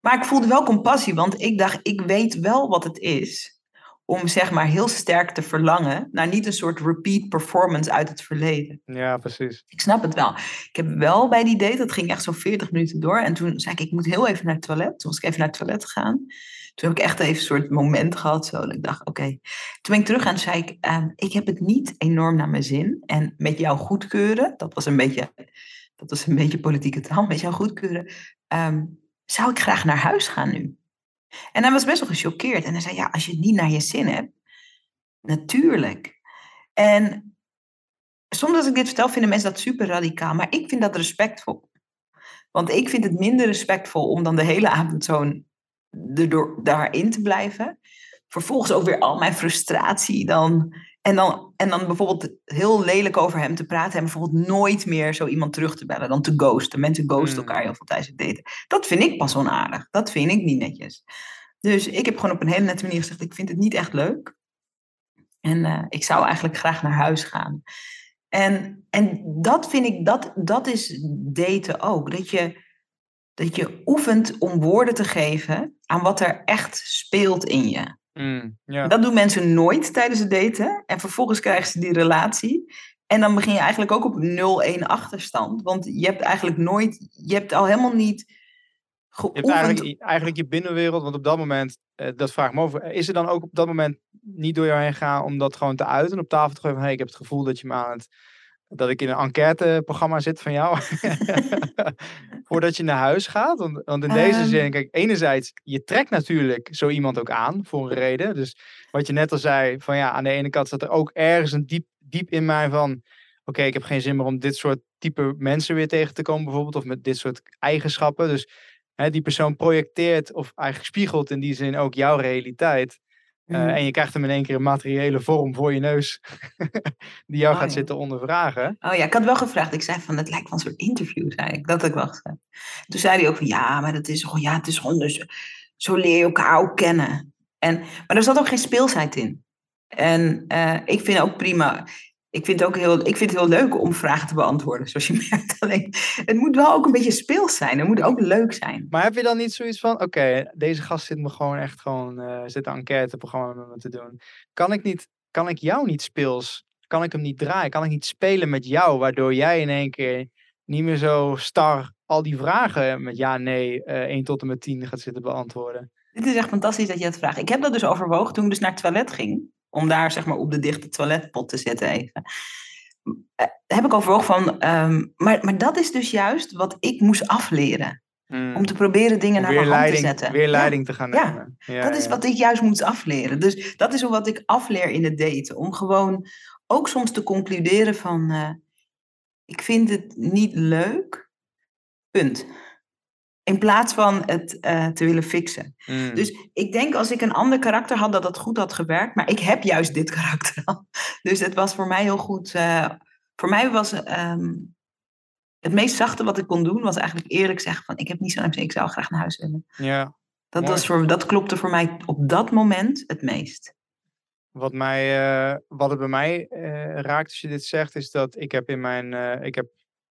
Maar ik voelde wel compassie, want ik dacht, ik weet wel wat het is om zeg maar heel sterk te verlangen naar niet een soort repeat performance uit het verleden. Ja, precies. Ik snap het wel. Ik heb wel bij die date, dat ging echt zo'n 40 minuten door. En toen zei ik, ik moet heel even naar het toilet. Toen was ik even naar het toilet gegaan. Toen heb ik echt even een soort moment gehad. Zo, dat ik dacht, oké. Toen ben ik terug en zei ik, ehm, ik heb het niet enorm naar mijn zin. En met jou goedkeuren, dat was een beetje dat was een beetje politieke taal, met jou goedkeuren, ehm, zou ik graag naar huis gaan nu? En hij was best wel gechoqueerd. En hij zei, ja, als je het niet naar je zin hebt, natuurlijk. En soms als ik dit vertel, vinden mensen dat super radicaal. Maar ik vind dat respectvol. Want ik vind het minder respectvol om dan de hele avond zo'n daarin te blijven. Vervolgens ook weer al mijn frustratie dan en dan, en dan bijvoorbeeld heel lelijk over hem te praten en bijvoorbeeld nooit meer zo iemand terug te bellen dan te ghosten. Mensen ghosten hmm. elkaar heel veel tijdens het daten. Dat vind ik pas onaardig. Dat vind ik niet netjes. Dus ik heb gewoon op een hele nette manier gezegd, ik vind het niet echt leuk. En uh, ik zou eigenlijk graag naar huis gaan. En, en dat vind ik, dat, dat is daten ook. Dat je, dat je oefent om woorden te geven aan wat er echt speelt in je. Mm, Dat doen mensen nooit tijdens het daten. En vervolgens krijgen ze die relatie. En dan begin je eigenlijk ook op 0-1 achterstand. Want je hebt eigenlijk nooit, je hebt al helemaal niet geoefend. Je hebt eigenlijk, eigenlijk je binnenwereld, want op dat moment, eh, dat vraag ik me over, is er dan ook op dat moment niet door jou heen gaan om dat gewoon te uiten, op tafel te gooien van, hey, ik heb het gevoel dat je me aan het dat ik in een enquêteprogramma zit van jou. <laughs> <laughs> Voordat je naar huis gaat. Want, want in deze ehm. zin, kijk, enerzijds, je trekt natuurlijk zo iemand ook aan voor een reden. Dus wat je net al zei, van ja, aan de ene kant zat er ook ergens een diep, diep in mij van. Oké, ik heb geen zin meer om dit soort type mensen weer tegen te komen, bijvoorbeeld. Of met dit soort eigenschappen. Dus hè, die persoon projecteert of eigenlijk spiegelt in die zin ook jouw realiteit. Eh, mhm. En je krijgt hem in één keer een materiële vorm voor je neus, <laughs> die jou oh, gaat zitten ondervragen. Oh ja, ik had wel gevraagd. Ik zei van, het lijkt wel een soort interview, zei ik. Dat ik wacht. Toen zei hij ook van, ja, maar dat is gewoon, ja, het is gewoon dus, zo leer je elkaar ook kennen. En, maar er zat ook geen speelsheid in. En uh, ik vind ook prima ik vind, het ook heel, ik vind het heel leuk om vragen te beantwoorden, zoals je <laughs> merkt. Alleen, het moet wel ook een beetje speels zijn. Het moet ook leuk zijn. Maar heb je dan niet zoiets van, oké, deze gast zit me gewoon echt gewoon, uh, zit een enquêteprogramma met me te doen. Kan ik, niet, kan ik jou niet speels, kan ik hem niet draaien? Kan ik niet spelen met jou, waardoor jij in één keer niet meer zo star al die vragen met ja, nee, uh, eh, 1 tot en met 10 gaat zitten beantwoorden? Dit is echt fantastisch dat je het vraagt. Ik heb dat dus overwogen toen ik dus naar het toilet ging. Om daar zeg maar op de dichte toiletpot te zetten even. Uh, heb ik overwogen van, um, maar, maar dat is dus juist wat ik moest afleren. Hmm. Om te proberen dingen naar mijn hand te zetten. Weer leiding te gaan nemen. Ja, ja dat is wat ik juist moet afleren. Dus dat is wat ik afleer in het daten. Om gewoon ook soms te concluderen van... Uh, ik vind het niet leuk. Punt. In plaats van het uh, te willen fixen. Mm. Dus ik denk als ik een ander karakter had, dat dat goed had gewerkt. Maar ik heb juist dit <laughs> karakter al. Dus het was voor mij heel goed. Uh, voor mij was. Um, het meest zachte wat ik kon doen was eigenlijk eerlijk zeggen van ik heb niet zo'n MC, ik zou graag naar huis willen. Ja. Dat, Mooi. was voor, dat klopte voor mij op dat moment het meest. Wat, mij, eh, wat het bij mij eh, raakt als je dit zegt, is dat ik heb in mijn, eh, ik heb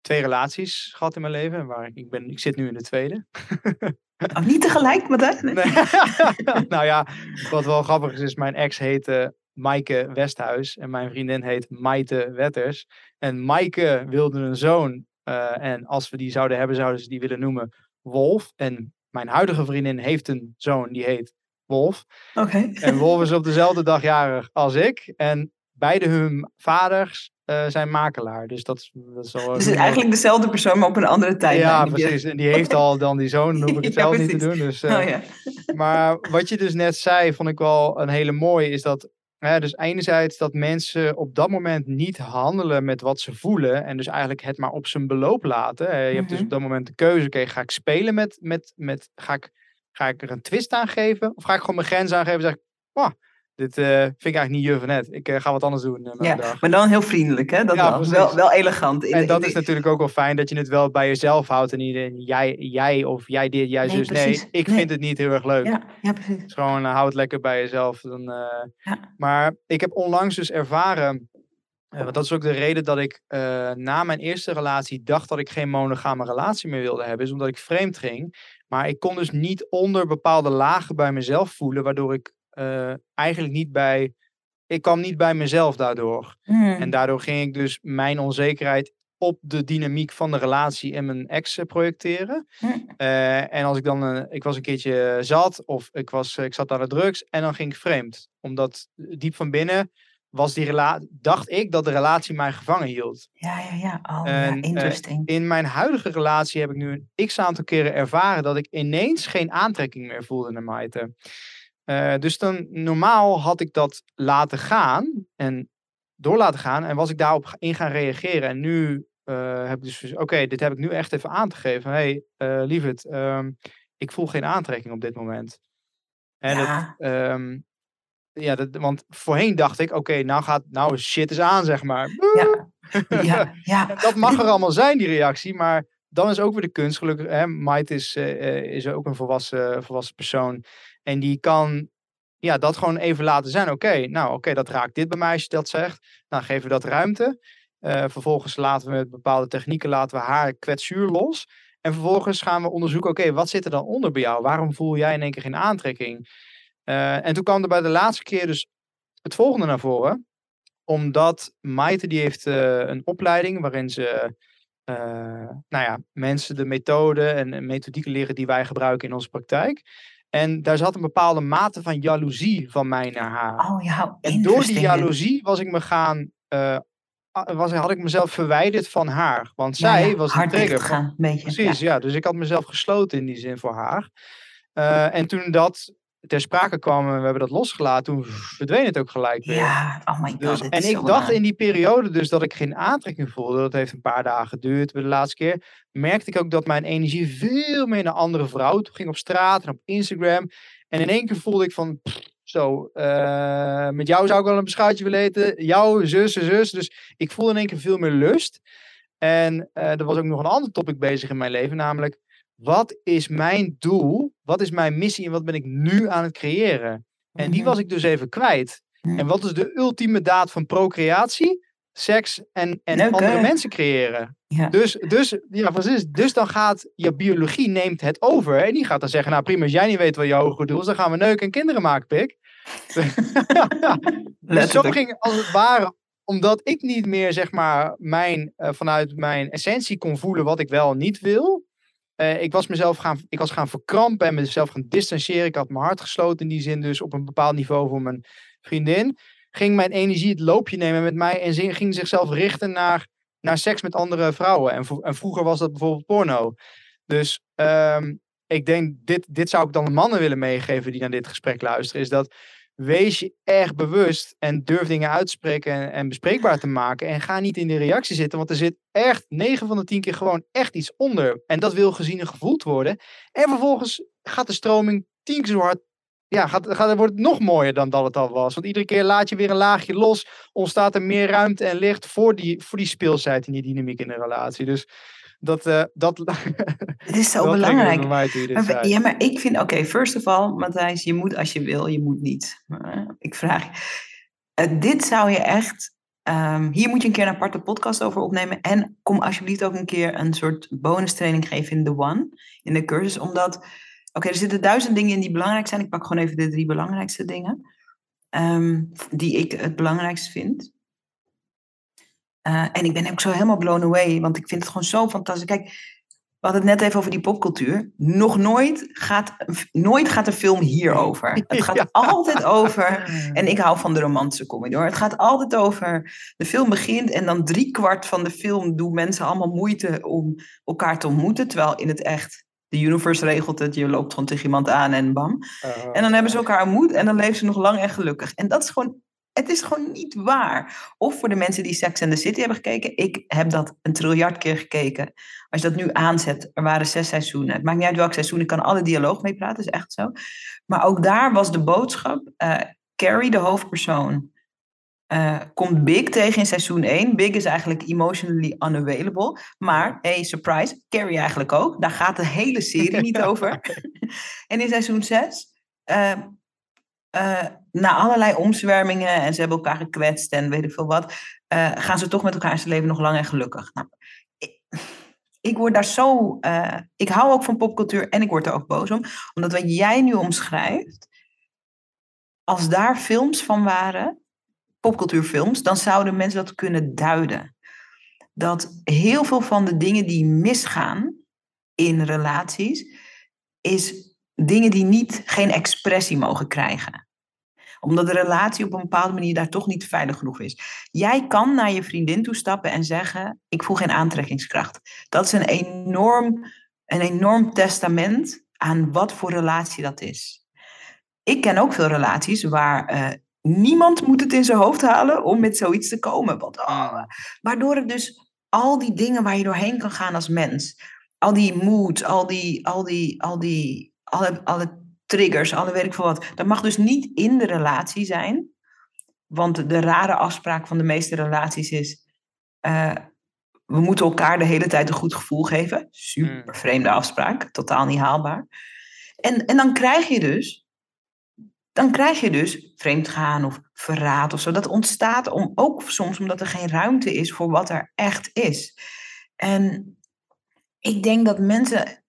twee relaties gehad in mijn leven. Waar ik, ben, ik zit nu in de tweede. Oh, niet tegelijk, Matthijs? <laughs> Nee. Nee. <laughs> nou ja, wat wel grappig is, is mijn ex heette Maaike Westhuis en mijn vriendin heet Maite Wetters. En Maaike wilde een zoon eh, en als we die zouden hebben, zouden ze die willen noemen Wolf. En mijn huidige vriendin heeft een zoon die heet Wolf. Oké. En Wolf is op dezelfde dag jarig als ik. En beide hun vaders eh, zijn makelaar. Dus dat is, dat is al Dus het is eigenlijk dezelfde persoon, maar op een andere tijd. Ja, precies. En die heeft al dan die zoon, dan <laughs> hoef ik het Ja, zelf niet te doen. Dus, eh, Oh, ja. <laughs> maar wat je dus net zei, vond ik wel een hele mooie, is dat hè, dus enerzijds dat mensen op dat moment niet handelen met wat ze voelen en dus eigenlijk het maar op zijn beloop laten. hè. Je hebt dus Mhm. op dat moment de keuze, oké, ga ik spelen met, met, met ga, ik, ga ik er een twist aan geven of ga ik gewoon mijn grens aangeven en zeg ik, oh, dit eh, vind ik eigenlijk niet juf net. Ik eh, ga wat anders doen eh, Ja, dag. maar dan heel vriendelijk, hè? Dat Ja, wel. wel. Elegant. In En dat in is natuurlijk ook wel fijn dat je het wel bij jezelf houdt en niet in jij, jij of jij dit, jij Nee, zus. Nee, ik Nee. vind het niet heel erg leuk. Ja, ja, precies. Dus gewoon uh, hou het lekker bij jezelf. Dan, Ja. Maar ik heb onlangs dus ervaren, want dat is ook de reden dat ik na mijn eerste relatie dacht dat ik geen monogame relatie meer wilde hebben, is omdat ik vreemd ging. Maar ik kon dus niet onder bepaalde lagen bij mezelf voelen, waardoor ik eh, eigenlijk niet bij, ik kwam niet bij mezelf daardoor. Hmm. En daardoor ging ik dus mijn onzekerheid op de dynamiek van de relatie en mijn ex eh, projecteren. Hm. Eh, en als ik dan, ik was een keertje zat of ik, was, ik zat aan de drugs en dan ging ik vreemd. Omdat diep van binnen was die relatie, dacht ik dat de relatie mij gevangen hield. Ja, ja, ja. Oh, En, ja. In mijn huidige relatie heb ik nu een x aantal keren ervaren dat ik ineens geen aantrekking meer voelde naar Maite. Eh, dus dan normaal had ik dat laten gaan en door laten gaan en was ik daarop in gaan reageren. En nu eh, heb ik dus, oké, dit heb ik nu echt even aan te geven. hey, eh lieverd, ehm, ik voel geen aantrekking op dit moment. En ja. ehm, ja, dat, want voorheen dacht ik, oké, nou gaat, nou is shit is aan, zeg maar. ja, ja, <laughs> ja. Dat mag er allemaal zijn, die reactie. Maar dan is ook weer de kunst. Gelukkig, hè, Maite is, is ook een volwassen, volwassen persoon. En die kan ja, dat gewoon even laten zijn. Oké, nou oké, dat raakt dit bij mij als je dat zegt. Nou, geven we dat ruimte. Eh, vervolgens laten we met bepaalde technieken laten we haar kwetsuur los. En vervolgens gaan we onderzoeken, oké, wat zit er dan onder bij jou? Waarom voel jij in één keer geen aantrekking? Eh, en toen kwam er bij de laatste keer dus het volgende naar voren omdat Maite die heeft eh, een opleiding waarin ze nou ja, mensen de methode en methodieken leren die wij gebruiken in onze praktijk. En daar zat een bepaalde mate van jaloezie van mij naar haar. Oh ja, en door die jaloezie was ik me gaan, eh, was, had ik mezelf verwijderd van haar. Want Ja, zij ja, was de trigger. gaan, een beetje. Precies, ja. Dus ik had mezelf gesloten in die zin voor haar. Eh, en toen dat ter sprake kwam en we hebben dat losgelaten, toen verdween het ook gelijk Ja, weer. ja. oh my god. Dus, en ik dacht in die periode dus dat ik geen aantrekking voelde. Dat heeft een paar dagen geduurd. De laatste keer merkte ik ook dat mijn energie veel meer naar andere vrouwen toe ging op straat en op Instagram. En in één keer voelde ik van, pff, zo, eh, met jou zou ik wel een beschuitje willen eten. Jouw zus, zus, zus. Dus ik voelde in één keer veel meer lust. En eh, er was ook nog een ander topic bezig in mijn leven, namelijk wat is mijn doel? Wat is mijn missie en wat ben ik nu aan het creëren? En die Mhm. was ik dus even kwijt. En wat is de ultieme daad van procreatie? Seks en, en Leuk, andere hè? mensen creëren. Ja. Dus, dus, ja, precies. dus dan gaat je biologie neemt het over. En die gaat dan zeggen, nou prima, als jij niet weet wat je hoger doel is, dan gaan we neuken en kinderen maken, pik. <laughs> dus zo ging als het ware, omdat ik niet meer, zeg maar, mijn, eh, vanuit mijn essentie kon voelen wat ik wel en niet wil. Eh, ik was mezelf gaan, ik was gaan verkrampen en mezelf gaan distancieren. Ik had mijn hart gesloten in die zin, dus op een bepaald niveau voor mijn vriendin. Ging mijn energie het loopje nemen met mij en ging zichzelf richten naar, naar seks met andere vrouwen. En, en vroeger was dat bijvoorbeeld porno. Dus ehm, ik denk, dit, dit zou ik dan de mannen willen meegeven die naar dit gesprek luisteren. Is dat wees je echt bewust en durf dingen uit te spreken en, en bespreekbaar te maken. En ga niet in de reactie zitten, want er zit echt 9 van de 10 keer gewoon echt iets onder. En dat wil gezien en gevoeld worden. En vervolgens gaat de stroming 10 keer zo hard. Ja, gaat, gaat, wordt het nog mooier dan dat het al was. Want iedere keer laat je weer een laagje los. Ontstaat er meer ruimte en licht voor die, voor die speelsheid en die dynamiek in de relatie. Dus dat, uh, dat, <laughs> het is zo belangrijk. Maar, ja, maar ik vind, oké, first of all, Matthijs, je moet als je wil, je moet niet. Maar ik vraag je, eh, dit zou je echt, ehm, hier moet je een keer een aparte podcast over opnemen. En kom alsjeblieft ook een keer een soort bonus training geven in de One, in de cursus. Omdat, oké, er zitten duizend dingen in die belangrijk zijn. Ik pak gewoon even de drie belangrijkste dingen, ehm, die ik het belangrijkst vind. Eh, en ik ben ook zo helemaal blown away, want ik vind het gewoon zo fantastisch. Kijk, hadden het net even over die popcultuur. Nog nooit gaat, nooit gaat een film hierover. <laughs> Het gaat Ja. altijd over. <laughs> En ik hou van de romantische comedy hoor. Het gaat altijd over. De film begint en dan drie kwart van de film doen mensen allemaal moeite om elkaar te ontmoeten. Terwijl in het echt. De universe regelt het. Je loopt gewoon tegen iemand aan en bam. Uh, En dan hebben ze elkaar ontmoet en dan leven ze nog lang en gelukkig. En dat is gewoon, het is gewoon niet waar. Of voor de mensen die Sex and the City hebben gekeken. Ik heb dat een triljard keer gekeken. Als je dat nu aanzet, er waren zes seizoenen. Het maakt niet uit welk seizoen, ik kan alle dialoog meepraten, is echt zo. Maar ook daar was de boodschap, eh, Carrie, de hoofdpersoon, eh, komt Big tegen in seizoen 1. Big is eigenlijk emotionally unavailable. Maar, hey, surprise, Carrie eigenlijk ook. Daar gaat de hele serie niet <laughs> over. en in seizoen 6, eh, eh, na allerlei omzwermingen en ze hebben elkaar gekwetst en weet ik veel wat, eh, gaan ze toch met elkaar in zijn leven nog lang en gelukkig. Nou, ik, word daar zo. eh, ik hou ook van popcultuur en ik word er ook boos om. Omdat wat jij nu omschrijft, als daar films van waren, popcultuurfilms, dan zouden mensen dat kunnen duiden. Dat heel veel van de dingen die misgaan in relaties, is dingen die niet, geen expressie mogen krijgen. Omdat de relatie op een bepaalde manier daar toch niet veilig genoeg is. Jij kan naar je vriendin toe stappen en zeggen: Ik voel geen aantrekkingskracht. Dat is een enorm, een enorm testament aan wat voor relatie dat is. Ik ken ook veel relaties waar eh, niemand moet het in zijn hoofd halen om met zoiets te komen. Oh, waardoor het dus al die dingen waar je doorheen kan gaan als mens, al die moods, al die, al die, al die, alle, alle triggers, alle weet ik veel wat, dat mag dus niet in de relatie zijn. Want de rare afspraak van de meeste relaties is, eh, we moeten elkaar de hele tijd een goed gevoel geven. Super vreemde afspraak, totaal niet haalbaar. En, en dan krijg je dus, dan krijg je dus vreemdgaan of verraad of zo. Dat ontstaat om, ook soms omdat er geen ruimte is voor wat er echt is. En ik denk dat mensen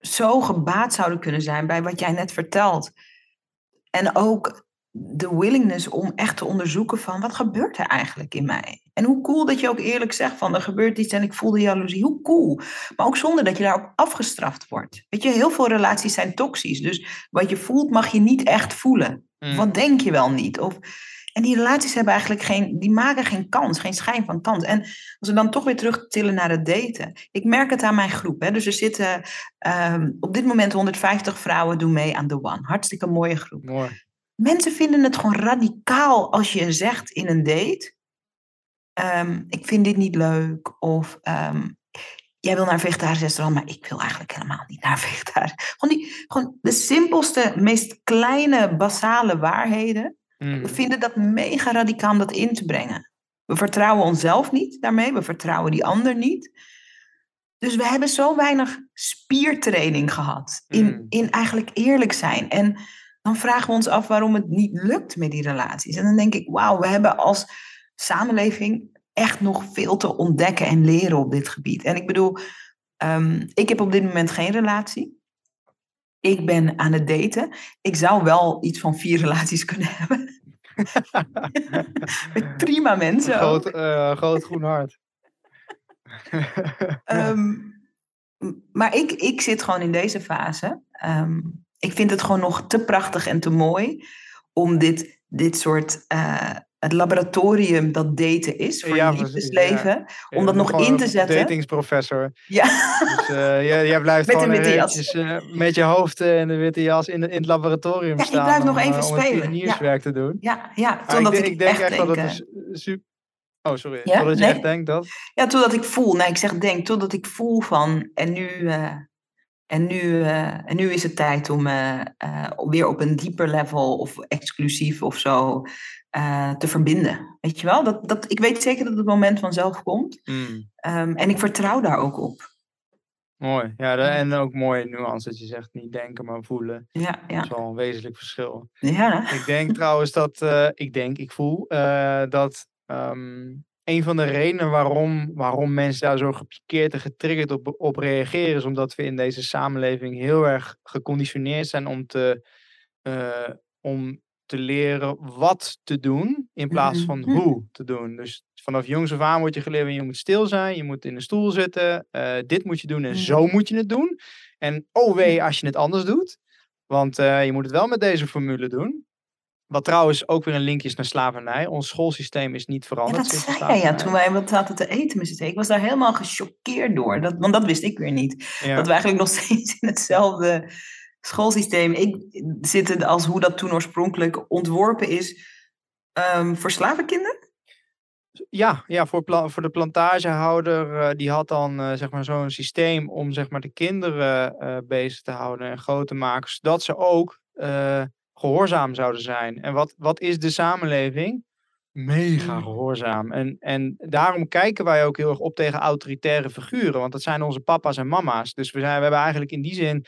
zo gebaat zouden kunnen zijn bij wat jij net vertelt. En ook de willingness om echt te onderzoeken van wat gebeurt er eigenlijk in mij? En hoe cool dat je ook eerlijk zegt van er gebeurt iets en ik voel de jaloezie. Hoe cool. Maar ook zonder dat je daarop afgestraft wordt. Weet je, heel veel relaties zijn toxisch. Dus wat je voelt mag je niet echt voelen. Mm. Wat denk je wel niet? Of, en die relaties hebben eigenlijk geen, die maken geen kans, geen schijn van kans. En als we dan toch weer terug tillen naar het daten. Ik merk het aan mijn groep. Hè. Dus er zitten um, op dit moment 150 vrouwen doen mee aan The One. Hartstikke mooie groep. Mooi. Mensen vinden het gewoon radicaal als je zegt in een date. Um, ik vind dit niet leuk. Of um, jij wil naar een vegetarisch restaurant, maar ik wil eigenlijk helemaal niet naar een vegetarisch. Gewoon, die, gewoon de simpelste, meest kleine, basale waarheden. Mm. We vinden dat mega radicaal om dat in te brengen. We vertrouwen onszelf niet daarmee, we vertrouwen die ander niet. Dus we hebben zo weinig spiertraining gehad in, mm. in eigenlijk eerlijk zijn. En dan vragen we ons af waarom het niet lukt met die relaties. En dan denk ik, wauw, we hebben als samenleving echt nog veel te ontdekken en leren op dit gebied. En ik bedoel, um, ik heb op dit moment geen relatie. Ik ben aan het daten. Ik zou wel iets van vier <laughs> relaties kunnen hebben. <laughs> Met prima mensen. Groot, uh, groot groen hart. <laughs> um, maar ik, ik zit gewoon in deze fase. Um, ik vind het gewoon nog te prachtig en te mooi om dit, dit soort. Uh, het laboratorium dat daten is voor ja, je liefdesleven. Ja. Om dat nog in te zetten. Datingsprofessor. Ja. Dus uh, jij, jij blijft met gewoon. Uh, met je hoofd en de witte jas in, in het laboratorium ja, staan. ik blijf nog om, even om spelen. nieuwswerk ja. te doen. Ja, ja totdat ik, ik, ik denk echt denk, dat het super... Oh, sorry. Ja? Totdat je nee. echt denkt dat? Ja, totdat ik voel. Nee, ik zeg denk, totdat ik voel van... En nu... Uh, en nu, uh, en nu is het tijd om uh, weer op een dieper level of exclusief of zo te verbinden. Weet je wel? Dat, dat, ik weet zeker dat het moment vanzelf komt. Mm. Um, en ik vertrouw daar ook op. Mooi. Ja, en ook mooi nuance dat je zegt niet denken, maar voelen. Ja, Dat ja. is wel een wezenlijk verschil. Ja. Ik denk trouwens dat, eh, ik denk, ik voel eh, dat ehm, een van de redenen waarom, waarom mensen daar zo gepikeerd en getriggerd op, op reageren, is omdat we in deze samenleving heel erg geconditioneerd zijn om te, eh, om te leren wat te doen in plaats van hoe te doen. Dus vanaf jongs af aan wordt je geleerd, je moet stil zijn, je moet in een stoel zitten, eh, dit moet je doen en zo moet je het doen. En oh wee als je het anders doet. Want eh, je moet het wel met deze formule doen. Wat trouwens ook weer een linkje is naar slavernij. Ons schoolsysteem is niet Ja, veranderd dat sinds de zei ja, toen wij wat zaten te eten met z'n. Ik was daar helemaal gechoqueerd door. Dat, want dat wist ik weer niet. Ja. Dat we eigenlijk nog <laughs> steeds in hetzelfde schoolsysteem ik, zitten als hoe dat toen oorspronkelijk ontworpen is ehm, voor slavenkinderen. Ja, ja voor, voor de plantagehouder, eh, die had dan eh, zeg maar zo'n systeem om zeg maar de kinderen eh, bezig te houden en groot te maken, zodat ze ook eh, gehoorzaam zouden zijn. En wat, wat is de samenleving? Mega Mm. gehoorzaam. En, en daarom kijken wij ook heel erg op tegen autoritaire figuren, want dat zijn onze papa's en mama's. Dus we, zijn, we hebben eigenlijk in die zin,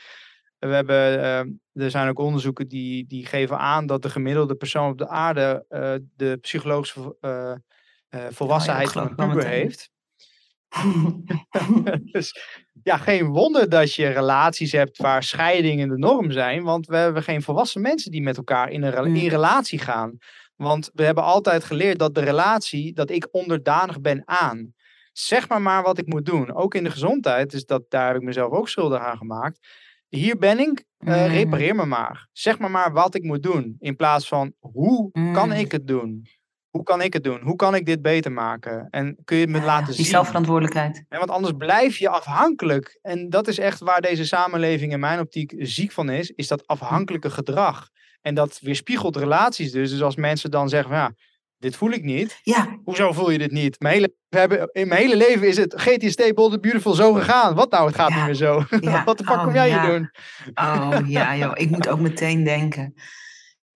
we hebben, eh, er zijn ook onderzoeken die, die geven aan dat de gemiddelde persoon op de aarde eh, de psychologische eh, eh, volwassenheid van een puber heeft. <laughs> dus ja, geen wonder dat je relaties hebt waar scheidingen de norm zijn, want we hebben geen volwassen mensen die met elkaar in, een, rela- Mm. in relatie gaan. Want we hebben altijd geleerd dat de relatie, dat ik onderdanig ben aan. Zeg maar maar wat ik moet doen. Ook in de gezondheid, dus dat, daar heb ik mezelf ook schuldig aan gemaakt. Hier ben ik, eh, Mm. repareer me maar. Zeg maar maar wat ik moet doen. In plaats van, hoe kan Mm. ik het doen? Hoe kan ik het doen? Hoe kan ik dit beter maken? En kun je het me Ja, laten die zien? zelfverantwoordelijkheid. En want anders blijf je afhankelijk. En dat is echt waar deze samenleving in mijn optiek ziek van is, is dat afhankelijke gedrag. En dat weerspiegelt relaties dus. Dus als mensen dan zeggen, van, ja, dit voel ik niet. Ja, Hoezo voel je dit niet? Mijn hele, we hebben, in mijn hele leven is het GTST Bold Beautiful zo gegaan. Wat nou, het gaat Ja, niet meer zo. ja. <laughs> Wat de fuck Oh, kom jij ja. hier doen? Oh ja, joh. Ik moet ook meteen denken.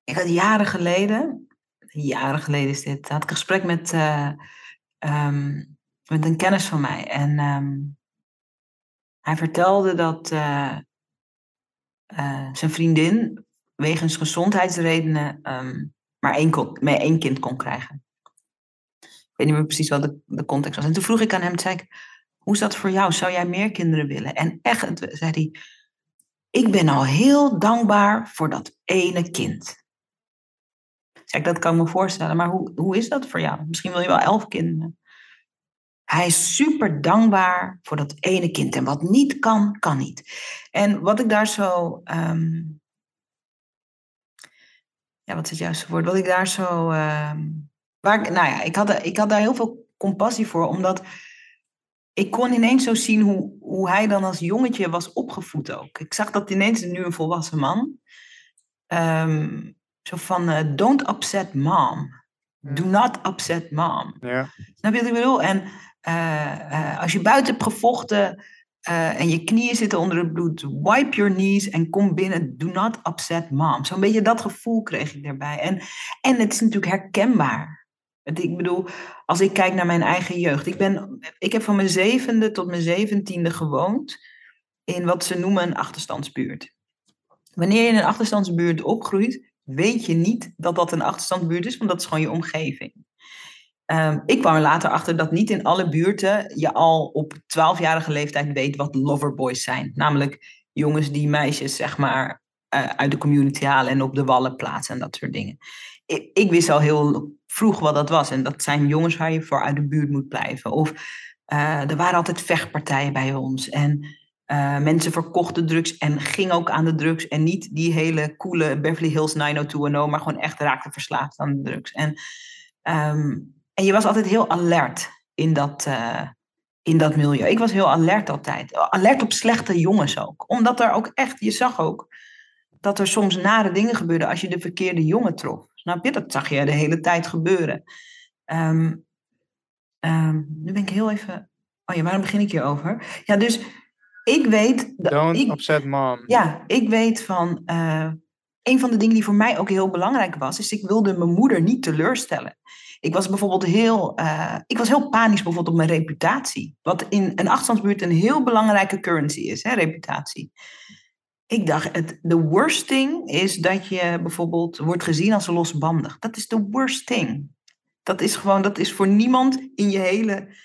Ik had jaren geleden, jaren geleden is dit, had ik een gesprek met, eh, ehm, met een kennis van mij. En ehm, hij vertelde dat eh, eh, zijn vriendin wegens gezondheidsredenen ehm, maar, één kon, één kind kon krijgen. Ik weet niet meer precies wat de, de context was. En toen vroeg ik aan hem, zei ik, hoe is dat voor jou? Zou jij meer kinderen willen? En echt, zei hij, ik ben al heel dankbaar voor dat ene kind. Zeg, dat kan ik me voorstellen, maar hoe, hoe is dat voor jou? Misschien wil je wel elf kinderen. Hij is super dankbaar voor dat ene kind. En wat niet kan, kan niet. En wat ik daar zo. ehm, ja, wat is het juiste woord? Wat ik daar zo. ehm, waar ik, nou ja, ik had, ik had daar heel veel compassie voor, omdat ik kon ineens zo zien hoe, hoe hij dan als jongetje was opgevoed ook. Ik zag dat ineens nu een volwassen man. ehm, zo van, eh, don't upset mom. Do not upset mom. Ja. Snap je wat ik bedoel? En eh, eh, als je buiten hebt gevochten eh, en je knieën zitten onder het bloed, wipe your knees en kom binnen. Do not upset mom. Zo'n beetje dat gevoel kreeg ik daarbij. En, en het is natuurlijk herkenbaar. Ik bedoel, als ik kijk naar mijn eigen jeugd. Ik, ben, ik heb van mijn zevende tot mijn zeventiende gewoond in wat ze noemen een achterstandsbuurt. Wanneer je in een achterstandsbuurt opgroeit, weet je niet dat dat een achterstandsbuurt is, want dat is gewoon je omgeving. Ehm, ik kwam er later achter dat niet in alle buurten je al op 12-jarige leeftijd weet wat loverboys zijn. Namelijk jongens die meisjes zeg maar eh, uit de community halen en op de wallen plaatsen en dat soort dingen. Ik, ik wist al heel vroeg wat dat was en dat zijn jongens waar je voor uit de buurt moet blijven. Of eh, er waren altijd vechtpartijen bij ons en eh, mensen verkochten drugs en gingen ook aan de drugs en niet die hele coole Beverly Hills 90210, maar gewoon echt raakten verslaafd aan de drugs. En Ehm, en je was altijd heel alert in dat, eh, in dat milieu. Ik was heel alert altijd. Alert op slechte jongens ook. Omdat er ook echt, je zag ook dat er soms nare dingen gebeurden als je de verkeerde jongen trof. Snap je? Dat zag je de hele tijd gebeuren. Ehm, ehm, nu ben ik heel even. Oh ja, waarom begin ik hierover? Ja, dus ik weet. dat- Don't ik, upset mom. ja, ik weet van. eh, een van de dingen die voor mij ook heel belangrijk was, is ik wilde mijn moeder niet teleurstellen. Ik was bijvoorbeeld heel, uh, ik was heel panisch bijvoorbeeld op mijn reputatie. Wat in een afstandsbuurt een heel belangrijke currency is, hè, reputatie. Ik dacht, het, the worst thing is dat je bijvoorbeeld wordt gezien als losbandig. Dat is the worst thing. Dat is gewoon, dat is voor niemand in je hele,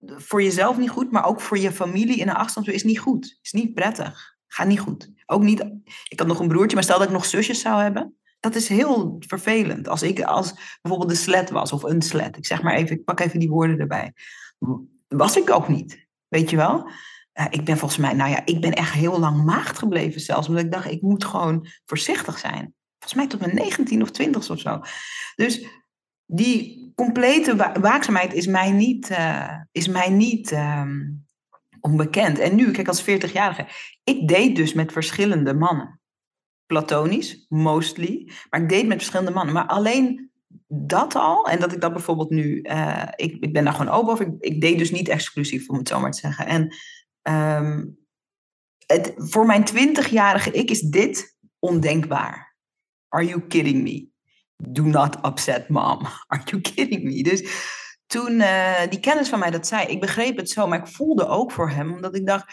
voor jezelf niet goed, maar ook voor je familie in een afstandsbuurt is niet goed. Is niet prettig. Gaat niet goed. Ook niet, ik had nog een broertje, maar stel dat ik nog zusjes zou hebben. Dat is heel vervelend. Als ik als bijvoorbeeld de sled was of een sled. Ik zeg maar even, ik pak even die woorden erbij. Was ik ook niet. Weet je wel? Ik ben volgens mij, nou ja, ik ben echt heel lang maagd gebleven zelfs. Omdat ik dacht, ik moet gewoon voorzichtig zijn. Volgens mij tot mijn 19 of 20 of zo. Dus die complete waakzaamheid is mij niet, uh, is mij niet um, onbekend. En nu, kijk, als 40-jarige, ik deed dus met verschillende mannen. Platonisch, mostly. Maar ik deed met verschillende mannen. Maar alleen dat al, en dat ik dat bijvoorbeeld nu, uh, ik, ik ben daar gewoon open over. Ik, ik deed dus niet exclusief, om het zo maar te zeggen. En um, het, voor mijn 20-jarige ik is dit ondenkbaar. Are you kidding me? Do not upset mom. <laughs> Are you kidding me? Dus toen uh, die kennis van mij dat zei, ik begreep het zo, maar ik voelde ook voor hem, omdat ik dacht,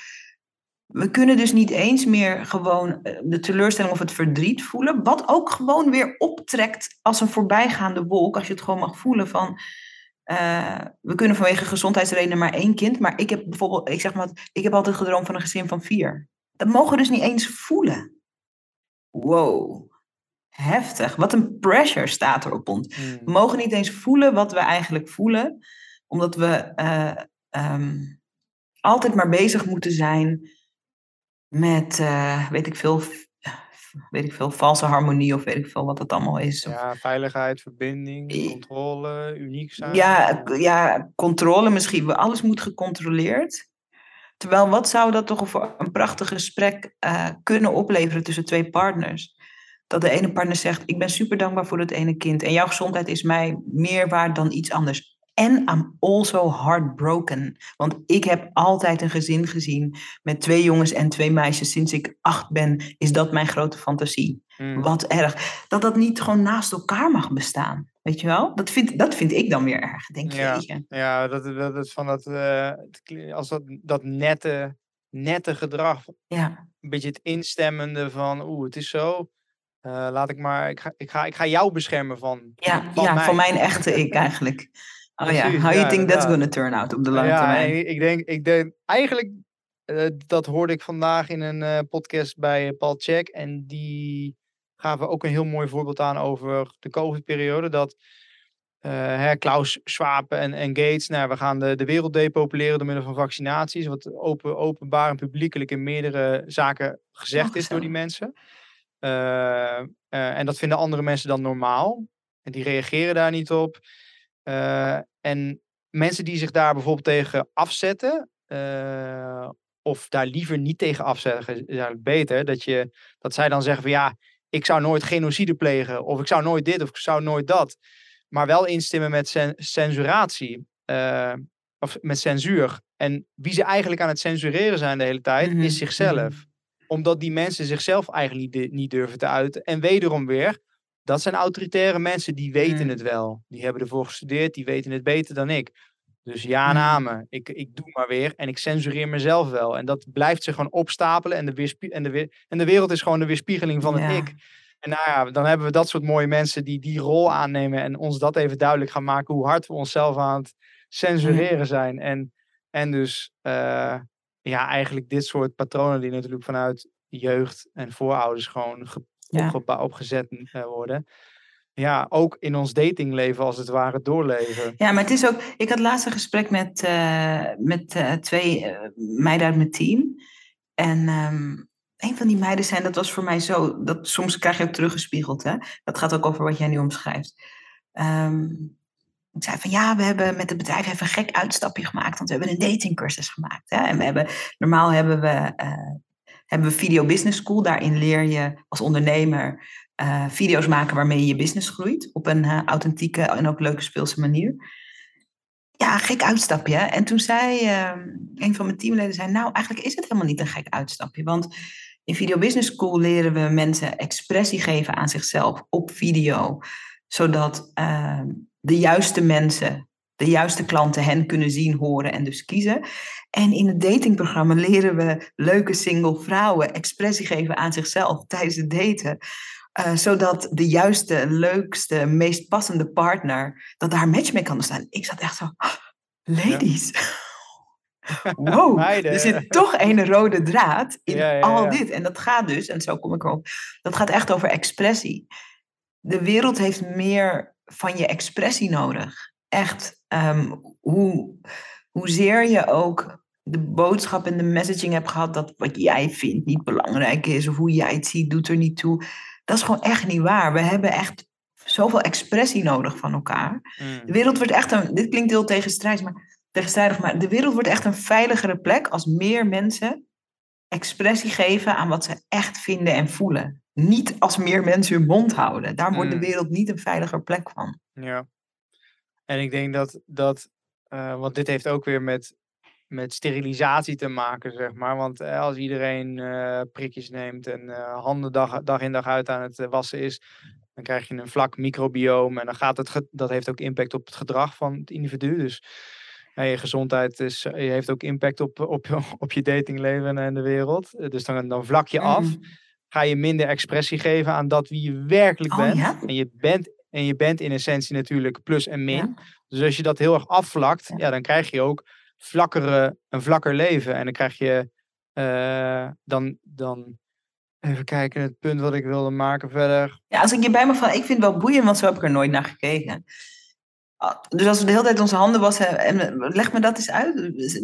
we kunnen dus niet eens meer gewoon eh, de teleurstelling of het verdriet voelen, wat ook gewoon weer optrekt als een voorbijgaande wolk, als je het gewoon mag voelen van, uh, we kunnen vanwege gezondheidsredenen maar één kind, maar ik heb bijvoorbeeld, ik zeg maar, ik heb altijd gedroomd van een gezin van vier. Dat mogen we dus niet eens voelen. Wow heftig. Wat een pressure staat er op ons. We Mm. mogen niet eens voelen wat we eigenlijk voelen, omdat we eh, ehm, altijd maar bezig moeten zijn met, eh, weet ik veel, weet ik veel, valse harmonie of weet ik veel wat het allemaal is. Ja, veiligheid, verbinding, controle, uniek zijn. ja, ja, controle misschien. Alles moet gecontroleerd. Terwijl, wat zou dat toch voor een prachtig gesprek eh, kunnen opleveren tussen twee partners? Dat de ene partner zegt, ik ben super dankbaar voor het ene kind. En jouw gezondheid is mij meer waard dan iets anders. En I'm also heartbroken. Want ik heb altijd een gezin gezien met twee jongens en twee meisjes. Sinds ik acht ben, is dat mijn grote fantasie. Mm. Wat erg. Dat dat niet gewoon naast elkaar mag bestaan. Weet je wel? Dat vind, dat vind ik dan weer erg. Denk je, Ja. dat, dat, dat van dat, eh, als dat, dat nette, nette gedrag, Ja. een beetje het instemmende van, oeh, het is zo. eh, laat ik maar, ik ga, ik, ga, ik ga jou beschermen van. Ja, van ja mij. van mijn echte ik eigenlijk. <laughs> Oh <laughs> ja, Precies, how you ja, think that's inderdaad. gonna turn out op de lange ja, termijn. en ik, denk, ik denk eigenlijk, eh, dat hoorde ik vandaag in een eh, podcast bij Paul Check. En die gaven ook een heel mooi voorbeeld aan over de COVID-periode. Dat eh, hè, Klaus Schwab en, en Gates, nou, we gaan de, de wereld depopuleren door middel van vaccinaties. Wat open, openbaar en publiekelijk in meerdere zaken gezegd is door die mensen. Eh, eh, en dat vinden andere mensen dan normaal. En die reageren daar niet op. Eh, en mensen die zich daar bijvoorbeeld tegen afzetten, eh, of daar liever niet tegen afzetten, is eigenlijk beter. Dat, je, dat zij dan zeggen van ja, ik zou nooit genocide plegen, of ik zou nooit dit, of ik zou nooit dat. Maar wel instemmen met cen- censuratie, eh, of met censuur. En wie ze eigenlijk aan het censureren zijn de hele tijd, Mhm, is zichzelf. mhm. Omdat die mensen zichzelf eigenlijk niet, niet durven te uiten. En wederom weer, dat zijn autoritaire mensen, die weten Mm. het wel. Die hebben ervoor gestudeerd, die weten het beter dan ik. Dus ja, Mm. namen. Ik, ik doe maar weer en ik censureer mezelf wel. En dat blijft zich gewoon opstapelen. En de, weerspie- en de, weer- en de wereld is gewoon de weerspiegeling van Ja. het ik. En nou ja, dan hebben we dat soort mooie mensen die die rol aannemen. En ons dat even duidelijk gaan maken hoe hard we onszelf aan het censureren zijn. En, en dus eh, ja, eigenlijk dit soort patronen die natuurlijk vanuit jeugd en voorouders gewoon ge- Ja. opgezet eh, worden. Ja, ook in ons datingleven als het ware doorleven. Ja, maar het is ook. Ik had laatst een gesprek met, eh, met eh, twee meiden uit mijn team. En ehm, een van die meiden zijn, dat was voor mij zo. Dat, soms krijg je ook teruggespiegeld. Hè? Dat gaat ook over wat jij nu omschrijft. Ehm, ik zei van ja, we hebben met het bedrijf even een gek uitstapje gemaakt. Want we hebben een datingcursus gemaakt. Hè? En we hebben, normaal hebben we, hebben we Video Business School. Daarin leer je als ondernemer eh, video's maken waarmee je je business groeit. Op een eh, authentieke en ook leuke speelse manier. Ja, gek uitstapje. En toen zei ehm, een van mijn teamleden, zei, nou eigenlijk is het helemaal niet een gek uitstapje. Want In Video Business School leren we mensen expressie geven aan zichzelf op video, zodat ehm, de juiste mensen, de juiste klanten hen kunnen zien, horen en dus kiezen. En in het datingprogramma leren we leuke single vrouwen expressie geven aan zichzelf tijdens het daten. Uh, zodat de juiste, leukste, meest passende partner, dat daar een match mee kan staan. Ik zat echt zo, ladies. <laughs> wow, <laughs> er zit toch een rode draad in ja, ja, al dit. En dat gaat dus, en zo kom ik erop, dat gaat echt over expressie. De wereld heeft meer van je expressie nodig. Echt, um, hoe, hoezeer je ook de boodschap en de messaging hebt gehad dat wat jij vindt niet belangrijk is, of hoe jij het ziet, doet er niet toe. Dat is gewoon echt niet waar. We hebben echt zoveel expressie nodig van elkaar. Mm. De wereld wordt echt een, dit klinkt heel tegenstrijdig, maar tegenstrijdig, maar de wereld wordt echt een veiligere plek als meer mensen expressie geven aan wat ze echt vinden en voelen. Niet als meer mensen hun mond houden. Daar wordt de mm. wereld niet een veiliger plek van. Ja. En ik denk dat, dat uh, want dit heeft ook weer met, met sterilisatie te maken, zeg maar. Want uh, als iedereen uh, prikjes neemt en handen dag, dag in dag uit aan het wassen is, dan krijg je een vlak microbioom. En dan gaat het, dat heeft ook impact op het gedrag van het individu. Dus je gezondheid is, je heeft ook impact op, op, <laughs> op je datingleven en de wereld. Dus dan, dan vlak je af. Mm. Ga je minder expressie geven aan dat wie je werkelijk oh, bent. En, je bent. en je bent in essentie natuurlijk plus en min. Dus als je dat heel erg afvlakt, ja. dan krijg je ook vlakkere, een vlakker leven. En dan krijg je uh, dan, dan Even kijken, het punt wat ik wilde maken verder. Ja, als ik je bij me van, ik vind het wel boeiend, want zo heb ik er nooit naar gekeken. Ah, dus als we de hele tijd onze handen wassen, en leg me dat eens uit.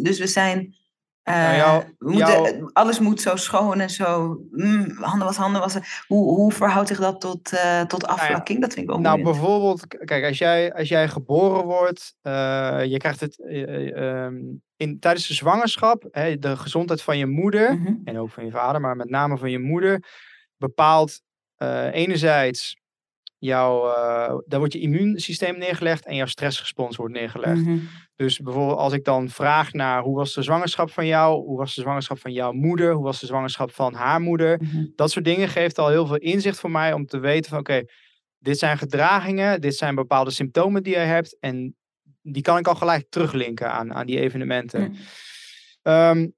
Dus we zijn. Uh, moeten, Alles moet zo schoon en zo. Mm, handen wassen, handen wassen. Hoe, hoe verhoudt zich dat tot, uh, tot nou afvlakking? dat vind ik wel Nou, bijvoorbeeld, kijk, als jij, als jij geboren wordt, uh, je krijgt het um, in, tijdens de zwangerschap, hè, de gezondheid van je moeder, mm -hmm. en ook van je vader, maar met name van je moeder, bepaalt enerzijds jouw, daar wordt je immuunsysteem neergelegd en jouw stressrespons wordt neergelegd. Mhm. Dus bijvoorbeeld als ik dan vraag naar hoe was de zwangerschap van jou, hoe was de zwangerschap van jouw moeder, hoe was de zwangerschap van haar moeder, mhm. dat soort dingen geeft al heel veel inzicht voor mij om te weten van oké, dit zijn gedragingen, dit zijn bepaalde symptomen die je hebt en die kan ik al gelijk teruglinken aan, aan die evenementen. Ehm,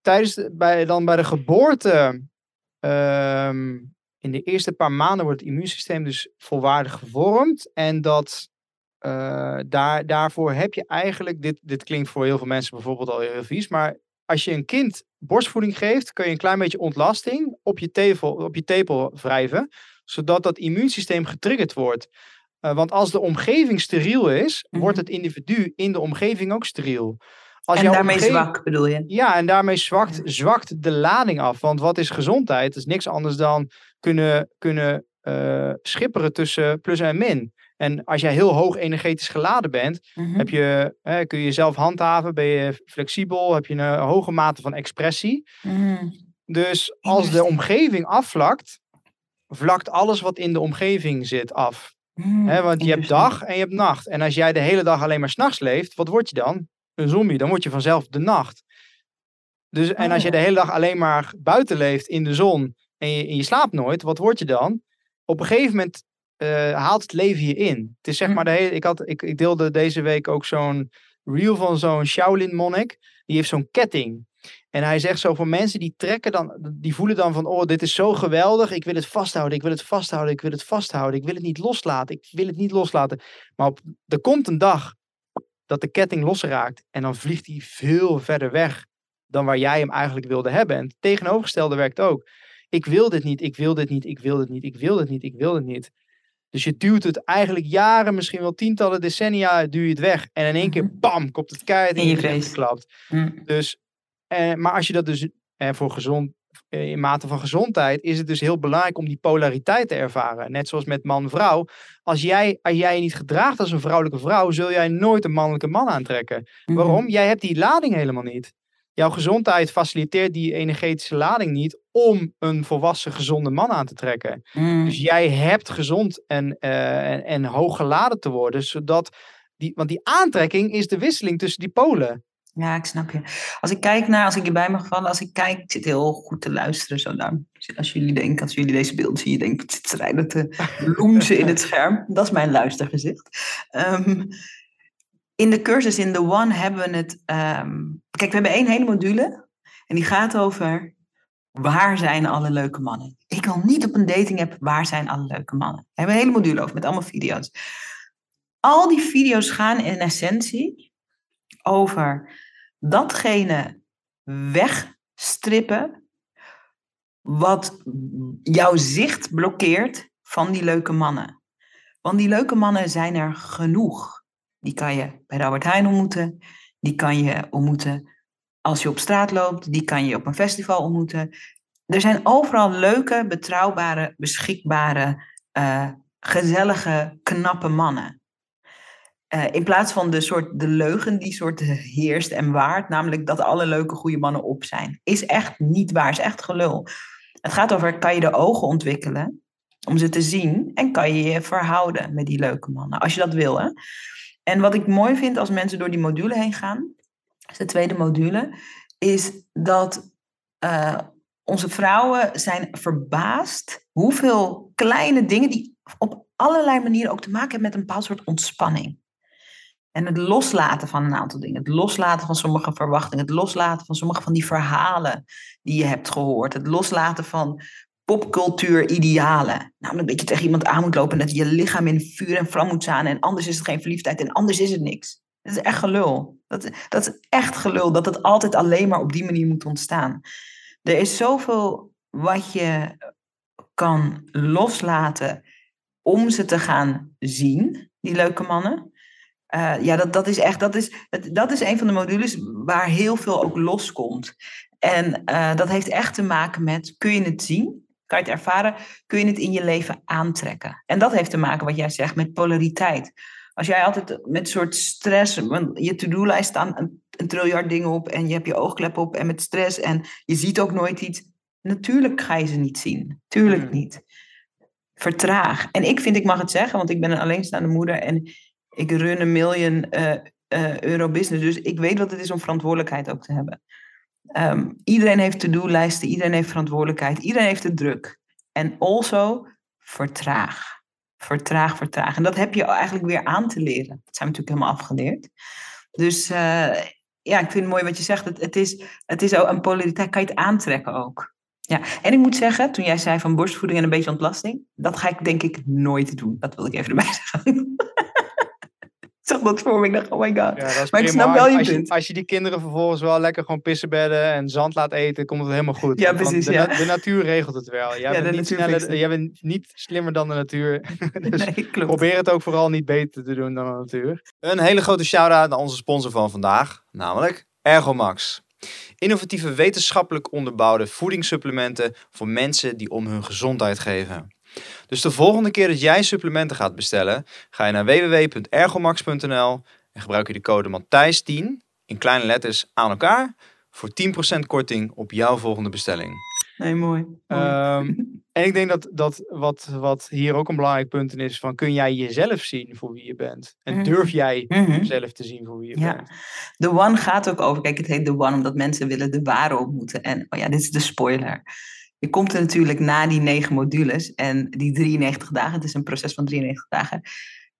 tijdens bij, dan bij de geboorte um, in de eerste paar maanden wordt het immuunsysteem dus volwaardig gevormd. En dat, uh, daar, daarvoor heb je eigenlijk, dit, dit klinkt voor heel veel mensen bijvoorbeeld al heel vies, maar als je een kind borstvoeding geeft, kun je een klein beetje ontlasting op je tepel, op je tepel wrijven, zodat dat immuunsysteem getriggerd wordt. Uh, want als de omgeving steriel is, wordt mhm. het individu in de omgeving ook steriel. Als en daarmee zwak bedoel je? Ja, en daarmee zwakt, zwakt de lading af. Want wat is gezondheid? Het is niks anders dan kunnen, kunnen uh, schipperen tussen plus en min. En als jij heel hoog energetisch geladen bent, mhm. heb je, kun je jezelf handhaven, ben je flexibel, heb je een hoge mate van expressie. Mhm. Dus als de omgeving afvlakt, vlakt alles wat in de omgeving zit af. Mhm. want je hebt dag en je hebt nacht. En als jij de hele dag alleen maar s'nachts leeft, wat word je dan? Een zombie. Dan word je vanzelf de nacht. Dus, en als je oh. de hele dag alleen maar buiten leeft in de zon en je, en je slaapt nooit, wat word je dan? Op een gegeven moment haalt het leven je in. Het is zeg hm. maar de hele, ik, had, ik, ik deelde deze week ook zo'n reel van zo'n Shaolin monnik. Die heeft zo'n ketting. En hij zegt zo voor mensen die trekken dan, die voelen dan van, oh, dit is zo geweldig. Ik wil het vasthouden, ik wil het vasthouden, ik wil het vasthouden. Ik wil het niet loslaten, ik wil het niet loslaten. Maar op, er komt een dag dat de ketting losraakt en dan vliegt hij veel verder weg dan waar jij hem eigenlijk wilde hebben. En het tegenovergestelde werkt ook. Ik wil dit niet, ik wil dit niet, ik wil dit niet, ik wil dit niet, ik wil dit niet. Dus je duwt het eigenlijk jaren, misschien wel tientallen decennia, duw je het weg. En in één keer, mhm. bam, komt het keihard in je geklapt. Mm. Dus, eh, maar als je dat dus eh, voor gezond, eh, in mate van gezondheid, is het dus heel belangrijk om die polariteit te ervaren. Net zoals met man-vrouw. Als jij, als jij je niet gedraagt als een vrouwelijke vrouw, zul jij nooit een mannelijke man aantrekken. Mhm. Waarom? Jij hebt die lading helemaal niet. Jouw gezondheid faciliteert die energetische lading niet om een volwassen, gezonde man aan te trekken. Mm. Dus jij hebt gezond en, uh, en, en hoog geladen te worden, zodat die, want die aantrekking is de wisseling tussen die polen. Ja, ik snap je. Als ik kijk naar, als ik hierbij mag vallen, als ik kijk, ik zit heel goed te luisteren zo daar. Als jullie denken, als jullie deze beeld zien, je denkt, het zit rijden te <laughs> loenzen in het scherm. Dat is mijn luistergezicht. Ehm, in de cursus in The One hebben we het, ehm, kijk, we hebben één hele module en die gaat over waar zijn alle leuke mannen. Ik wil niet op een dating app, waar zijn alle leuke mannen. We hebben een hele module over met allemaal video's. Al die video's gaan in essentie over datgene wegstrippen wat jouw zicht blokkeert van die leuke mannen. Want die leuke mannen zijn er genoeg. Die kan je bij de Albert Heijn ontmoeten. Die kan je ontmoeten als je op straat loopt. Die kan je op een festival ontmoeten. Er zijn overal leuke, betrouwbare, beschikbare, uh, gezellige, knappe mannen. Uh, in plaats van de, soort, de leugen die soort heerst en waard, namelijk dat alle leuke, goede mannen op zijn. Is echt niet waar, is echt gelul. Het gaat over, kan je de ogen ontwikkelen om ze te zien en kan je je verhouden met die leuke mannen, als je dat wil. Hè? En wat ik mooi vind als mensen door die module heen gaan, de tweede module, is dat uh, onze vrouwen zijn verbaasd hoeveel kleine dingen die op allerlei manieren ook te maken hebben met een bepaald soort ontspanning. En het loslaten van een aantal dingen. Het loslaten van sommige verwachtingen. Het loslaten van sommige van die verhalen die je hebt gehoord. Het loslaten van popcultuur-idealen. Namelijk dat je tegen iemand aan moet lopen en dat je lichaam in vuur en vlam moet staan. En anders is het geen verliefdheid en anders is het niks. Dat is echt gelul. Dat, dat is echt gelul dat het altijd alleen maar op die manier moet ontstaan. Er is zoveel wat je kan loslaten om ze te gaan zien, die leuke mannen. Uh, ja, dat, dat is echt, dat is, dat is een van de modules waar heel veel ook loskomt. En uh, dat heeft echt te maken met, kun je het zien? Kan je het ervaren? Kun je het in je leven aantrekken? En dat heeft te maken, wat jij zegt, met polariteit. Als jij altijd met soort stress, want je to-do-lijst staan een, een triljard dingen op en je hebt je oogklep op en met stress en je ziet ook nooit iets. Natuurlijk ga je ze niet zien. Tuurlijk mm. niet. Vertraag. En ik vind, ik mag het zeggen, want ik ben een alleenstaande moeder en ik run een miljoen uh, uh, euro business. Dus ik weet wat het is om verantwoordelijkheid ook te hebben. Um, iedereen heeft to-do-lijsten, iedereen heeft verantwoordelijkheid, iedereen heeft het druk. En also vertraag. Vertraag, vertraag. En dat heb je eigenlijk weer aan te leren. Dat zijn we natuurlijk helemaal afgeleerd. Dus uh, ja, ik vind het mooi wat je zegt. Het, het, is, het is ook een polariteit, kan je het aantrekken ook. Ja, en ik moet zeggen, toen jij zei van borstvoeding en een beetje ontlasting, dat ga ik denk ik nooit doen. Dat wil ik even erbij zeggen zag dat voor me. Ik dacht, oh my god. Ja, maar ik snap wel je als punt. Je, als je die kinderen vervolgens wel lekker gewoon pissenbedden en zand laat eten, komt het helemaal goed. Ja, precies. De, ja. de, natuur regelt het wel. Jij, ja, bent niet sneller, jij bent niet slimmer dan de natuur. <laughs> dus nee, klopt. probeer het ook vooral niet beter te doen dan de natuur. Een hele grote shout-out naar onze sponsor van vandaag, namelijk Ergomax. Innovatieve wetenschappelijk onderbouwde voedingssupplementen voor mensen die om hun gezondheid geven. Dus de volgende keer dat jij supplementen gaat bestellen, ga je naar www.ergomax.nl en gebruik je de code Matthijs10 in kleine letters aan elkaar voor 10% korting op jouw volgende bestelling. Nee, mooi. Um, <laughs> en ik denk dat, dat wat, wat hier ook een belangrijk punt in is, van kun jij jezelf zien voor wie je bent? En mhm. durf jij mm jezelf te zien voor wie je ja. bent? The One gaat ook over, kijk het heet The One omdat mensen willen de ware ontmoeten. En oh ja, dit is de spoiler je komt er natuurlijk na die negen modules en die 93 dagen, het is een proces van 93 dagen,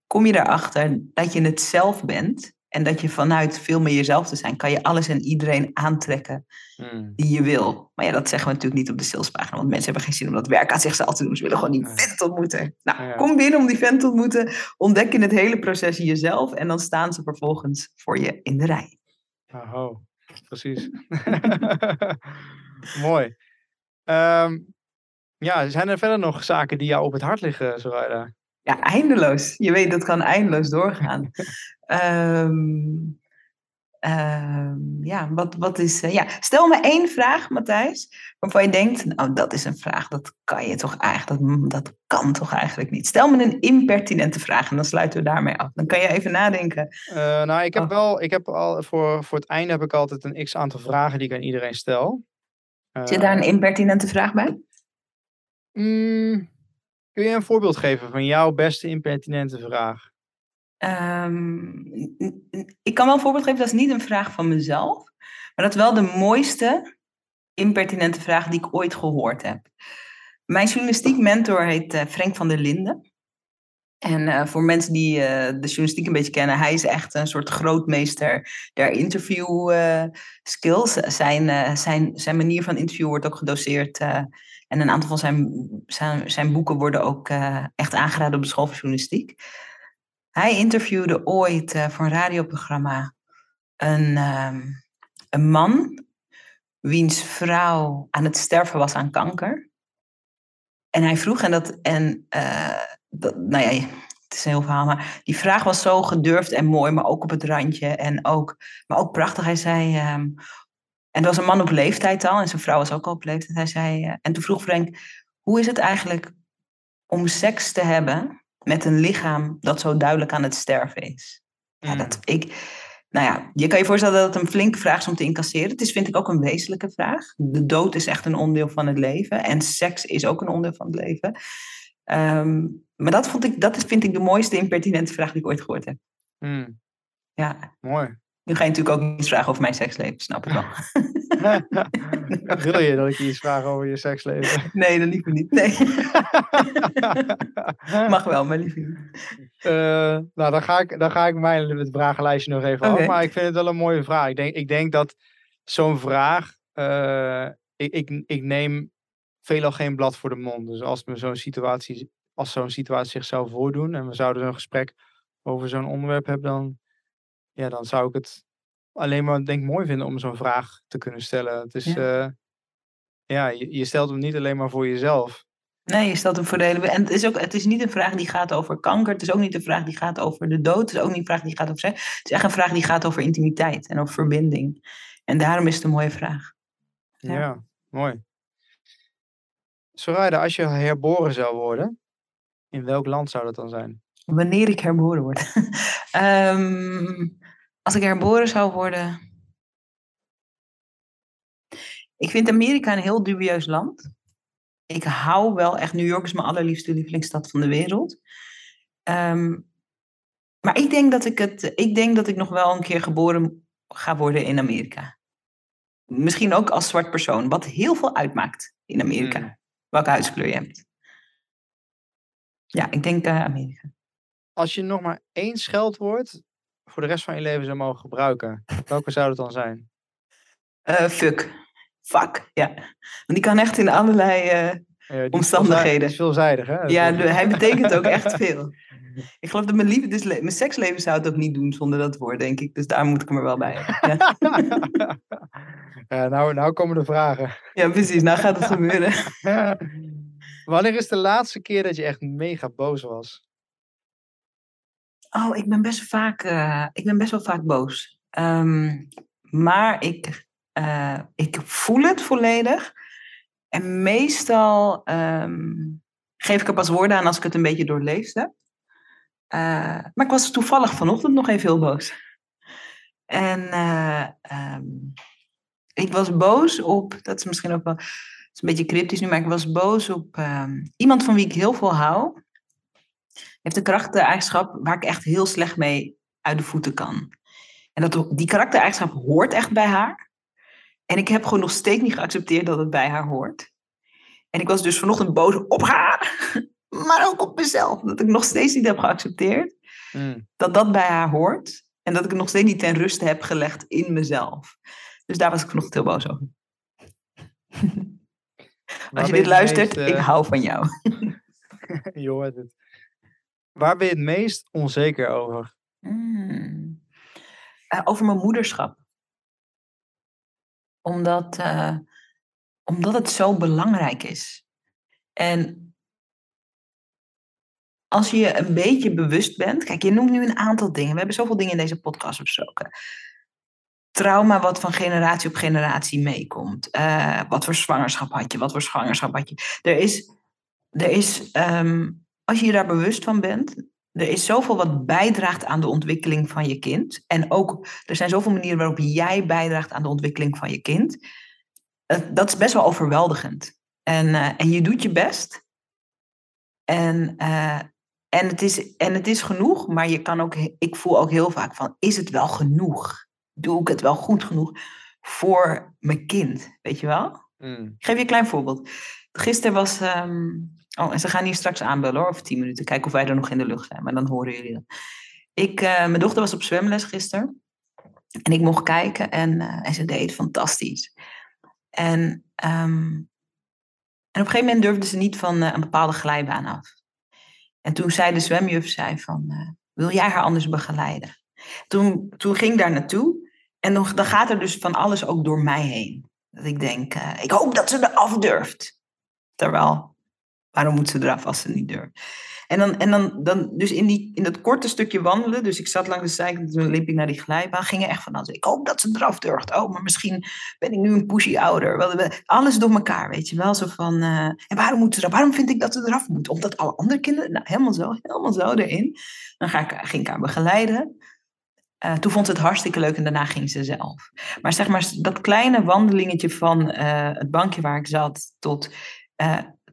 kom je erachter dat je het zelf bent en dat je vanuit veel meer jezelf te zijn, kan je alles en iedereen aantrekken hmm. die je wil. Maar ja, dat zeggen we natuurlijk niet op de salespagina, want mensen hebben geen zin om dat werk aan zichzelf te doen. Ze willen gewoon die vent ontmoeten. Nou, kom binnen om die vent te ontmoeten, ontdek in het hele proces jezelf en dan staan ze vervolgens voor je in de rij. Oh, precies. <laughs> Mooi. Um, ja, zijn er verder nog zaken die jou op het hart liggen, Soraya? Ja, eindeloos. Je weet, dat kan eindeloos doorgaan. um, um, ja, wat, wat is... Uh, ja. Stel me één vraag, Matthijs, waarvan je denkt... Nou, dat is een vraag, dat kan je toch eigenlijk... Dat, dat kan toch eigenlijk niet. Stel me een impertinente vraag en dan sluiten we daarmee af. Dan kan je even nadenken. Uh, nou, ik heb oh. wel... Ik heb al, voor, voor het einde heb ik altijd een x-aantal vragen die ik aan iedereen stel. Zit daar een eh, impertinente vraag bij? Mm, kun je een voorbeeld geven van jouw beste impertinente vraag? Ehm, ik kan wel een voorbeeld geven, dat is niet een vraag van mezelf. Maar dat is wel de mooiste impertinente vraag die ik ooit gehoord heb. Mijn journalistiek mentor heet uh, Frank van der Linden. En uh, voor mensen die uh, de journalistiek een beetje kennen, hij is echt een soort grootmeester der interview skills. Zijn, zijn, zijn manier van interview wordt ook gedoseerd. en een aantal van zijn, zijn, zijn boeken worden ook echt aangeraden op de school van journalistiek. Hij interviewde ooit voor een radioprogramma een, ehm, een man wiens vrouw aan het sterven was aan kanker. En hij vroeg, en dat, en dat, nou ja, het is een heel verhaal, maar die vraag was zo gedurfd en mooi, maar ook op het randje en ook, maar ook prachtig. Hij zei, um, en dat was een man op leeftijd al, en zijn vrouw was ook al op leeftijd. Hij zei, uh, en toen vroeg Frank, hoe is het eigenlijk om seks te hebben met een lichaam dat zo duidelijk aan het sterven is? Ja, dat, mm. ik, nou ja, je kan je voorstellen dat het een flinke vraag is om te incasseren. Het is, vind ik, ook een wezenlijke vraag. De dood is echt een onderdeel van het leven. En seks is ook een onderdeel van het leven. Ehm, maar dat, vond ik, dat vind ik de mooiste impertinente vraag die ik ooit gehoord heb. Hmm. Ja. Mooi. Nu ga je natuurlijk ook iets vragen over mijn seksleven, snap ik wel. <laughs> <laughs> Wil je dat ik je iets vraag over je seksleven? <laughs> Nee, dat liever niet. Nee. Mag wel, maar liever niet. Uh, nou, dan ga ik, dan ga ik mijn vragenlijstje nog even okay. af. Maar ik vind het wel een mooie vraag. Ik denk, ik denk dat zo'n vraag... Uh, ik, ik, ik neem veelal geen blad voor de mond. Dus als zo'n situatie, als zo'n situatie zich zou voordoen... en we zouden zo'n gesprek over zo'n onderwerp hebben... dan ja, dan zou ik het alleen maar denk mooi vinden om zo'n vraag te kunnen stellen. Het is, ja, uh, ja je, je, stelt hem niet alleen maar voor jezelf. Nee, je stelt hem voor de hele... En het is, ook, het is niet een vraag die gaat over kanker. Het is ook niet een vraag die gaat over de dood. Het is ook niet een vraag die gaat over seks. Het is echt een vraag die gaat over intimiteit en over verbinding. En daarom is het een mooie vraag. Ja, ja mooi. Soraya, als je herboren zou worden, in welk land zou dat dan zijn? Wanneer ik herboren word. um, <laughs> als ik herboren zou worden. Ik vind Amerika een heel dubieus land. Ik hou wel echt. New York is mijn allerliefste lievelingsstad van de wereld. Um, maar ik denk dat ik het. Ik denk dat ik nog wel een keer geboren ga worden in Amerika. Misschien ook als zwart persoon, wat heel veel uitmaakt in Amerika. Hmm. Welke huidskleur je hebt. Ja, ik denk uh, Amerika. Als je nog maar één scheldwoord voor de rest van je leven zou mogen gebruiken, welke zou het dan zijn? Uh, fuck. Fuck, ja. Want die kan echt in allerlei ja, omstandigheden. Is veelzijdig, hè? Ja, hij betekent ook echt <laughs> veel. Ik geloof dat mijn liefde, dus mijn seksleven zou het ook niet doen zonder dat woord, denk ik. Dus daar moet ik er wel bij Ja. <laughs> ja, nou, nou komen de vragen. Ja, precies. Nou gaat het gebeuren. <laughs> Wanneer is de laatste keer dat je echt mega boos was? Oh, ik ben best vaak, uh, ik ben best wel vaak boos. Um, maar ik, uh, ik voel het volledig. En meestal um, geef ik er pas woorden aan als ik het een beetje doorleefd heb. Uh, maar ik was toevallig vanochtend nog even heel boos. En um, ik was boos op, dat is misschien ook wel is een beetje cryptisch nu, maar ik was boos op iemand van wie ik heel veel hou heeft een karaktereigenschap waar ik echt heel slecht mee uit de voeten kan. En dat, die karaktereigenschap hoort echt bij haar. En ik heb gewoon nog steeds niet geaccepteerd dat het bij haar hoort. En ik was dus vanochtend boos op haar, <laughs> maar ook op mezelf. Dat ik nog steeds niet heb geaccepteerd mm. dat dat bij haar hoort. En dat ik het nog steeds niet ten ruste heb gelegd in mezelf. Dus daar was ik vanochtend heel boos over. <laughs> Als je dit luistert, ik hou van jou. <laughs> je hoort het. Waar ben je het meest onzeker over? Hmm. Uh, over mijn moederschap. Omdat, uh, omdat het zo belangrijk is. En als je een beetje bewust bent. Kijk, je noemt nu een aantal dingen. We hebben zoveel dingen in deze podcast besproken. Trauma wat van generatie op generatie meekomt. Uh, wat voor zwangerschap had je? Wat voor zwangerschap had je? Er is, er is um, als je je daar bewust van bent, er is zoveel wat bijdraagt aan de ontwikkeling van je kind. En ook, er zijn zoveel manieren waarop jij bijdraagt aan de ontwikkeling van je kind. Dat is best wel overweldigend. En, uh, en je doet je best. En, uh, en, het is, en het is genoeg, maar je kan ook, ik voel ook heel vaak van, is het wel genoeg? Doe ik het wel goed genoeg voor mijn kind? Weet je wel? Mm. Ik geef je een klein voorbeeld. Gisteren was. ehm, oh, en ze gaan hier straks aanbellen hoor, over tien minuten. Kijken of wij er nog in de lucht zijn, maar dan horen jullie dat. Ik, eh, mijn dochter was op zwemles gisteren. En ik mocht kijken en, eh, en ze deed fantastisch. En, ehm, en op een gegeven moment durfde ze niet van eh, een bepaalde glijbaan af. En toen zei de zwemjuf, zei van, wil jij haar anders begeleiden? Toen, toen ging ik daar naartoe. En dan, dan gaat er dus van alles ook door mij heen. Dat ik denk, ik hoop dat ze eraf durft. Terwijl, waarom moet ze eraf als ze niet durft? En dan, en dan, dan dus in, die, in dat korte stukje wandelen, dus ik zat langs de zijkant, toen liep ik naar die glijbaan, ging er echt van alles. Ik hoop dat ze eraf durft. Oh, maar misschien ben ik nu een pushy ouder. Alles door elkaar, weet je wel. Zo van, eh, en waarom moet ze eraf? Waarom vind ik dat ze eraf moet? Omdat alle andere kinderen, nou, helemaal zo, helemaal zo erin. Dan ga ik, ging ik haar begeleiden. Eh, toen vond ze het hartstikke leuk en daarna ging ze zelf. Maar zeg maar, dat kleine wandelingetje van eh, het bankje waar ik zat tot,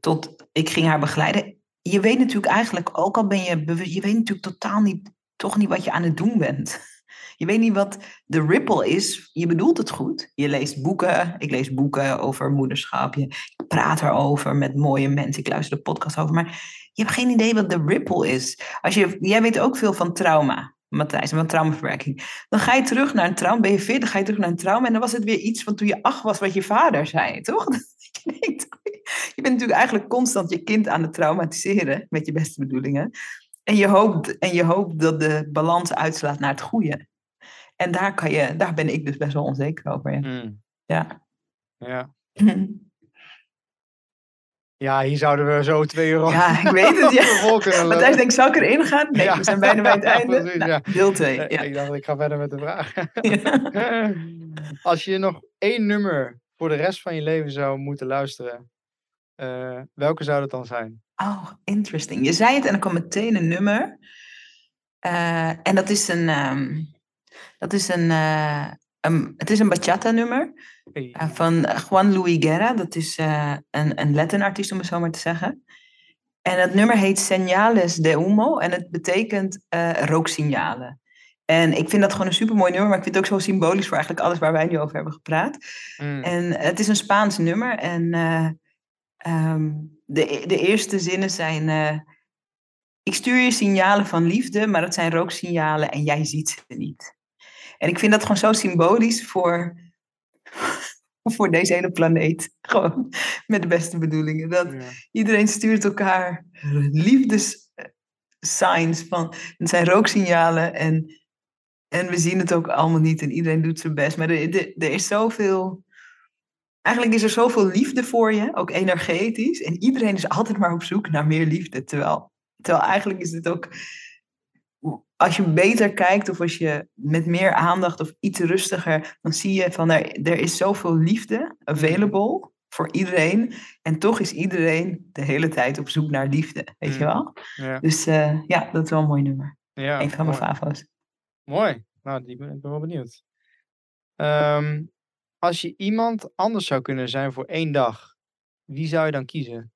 tot ik ging haar begeleiden. Je weet natuurlijk eigenlijk, ook al ben je bewust, je weet natuurlijk totaal niet, toch niet wat je aan het doen bent. <laughs> Je weet niet wat de ripple is. Je bedoelt het goed. Je leest boeken. Ik lees boeken over moederschap. Je praat erover met mooie mensen. Ik luister de podcast over. Maar je hebt geen idee wat de ripple is. Als je, jij weet ook veel van trauma. Matthijs, en van traumaverwerking. Dan ga je terug naar een trauma, ben je 40, ga je terug naar een trauma. En dan was het weer iets van toen je acht was, wat je vader zei, toch? <laughs> Je, denkt, je bent natuurlijk eigenlijk constant je kind aan het traumatiseren, met je beste bedoelingen. En je hoopt, en je hoopt dat de balans uitslaat naar het goede. En daar, kan je, daar ben ik dus best wel onzeker over. Ja. Mm. Ja. Ja. <laughs> ja, hier zouden we zo twee uur Ja, ik weet het, <laughs> ja. Matthijs denkt, zou ik erin gaan? Nee, Ja. we zijn bijna bij het <laughs> einde. Precies, Nou, ja. Deel 2. Eh, Ja. Ik dacht, ik ga verder met de vraag. Als je nog één nummer voor de rest van je leven zou moeten luisteren, eh, welke zou dat dan zijn? Oh, interesting. Je zei het en er kwam meteen een nummer. Eh, en dat is een, ehm, dat is een, eh, een- het is een bachata nummer Hey. eh, van Juan Luis Guerra. Dat is een, een Latin artiest om het zo maar te zeggen. En het nummer heet Señales de Humo en het betekent rooksignalen. En ik vind dat gewoon een supermooi nummer, maar ik vind het ook zo symbolisch voor eigenlijk alles waar wij nu over hebben gepraat. Mm. En het is een Spaans nummer. En eh, ehm, de, de eerste zinnen zijn... eh, ik stuur je signalen van liefde, maar dat zijn rooksignalen en jij ziet ze niet. En ik vind dat gewoon zo symbolisch voor, <laughs> voor deze hele planeet. Gewoon met de beste bedoelingen. Dat Ja. iedereen stuurt elkaar liefdes-signs van... Het zijn rooksignalen en, en we zien het ook allemaal niet. En iedereen doet zijn best. Maar er, er, er is zoveel... Eigenlijk is er zoveel liefde voor je, ook energetisch. En iedereen is altijd maar op zoek naar meer liefde. Terwijl, terwijl eigenlijk is het ook... Als je beter kijkt of als je met meer aandacht of iets rustiger... dan zie je van er, er is zoveel liefde available voor iedereen. En toch is iedereen de hele tijd op zoek naar liefde. Weet je Mm. wel? Ja. Dus eh, ja, dat is wel een mooi nummer. Ja, een van mijn favo's. Mooi. Nou, die ben, ik ben wel benieuwd. Ehm, als je iemand anders zou kunnen zijn voor één dag, wie zou je dan kiezen?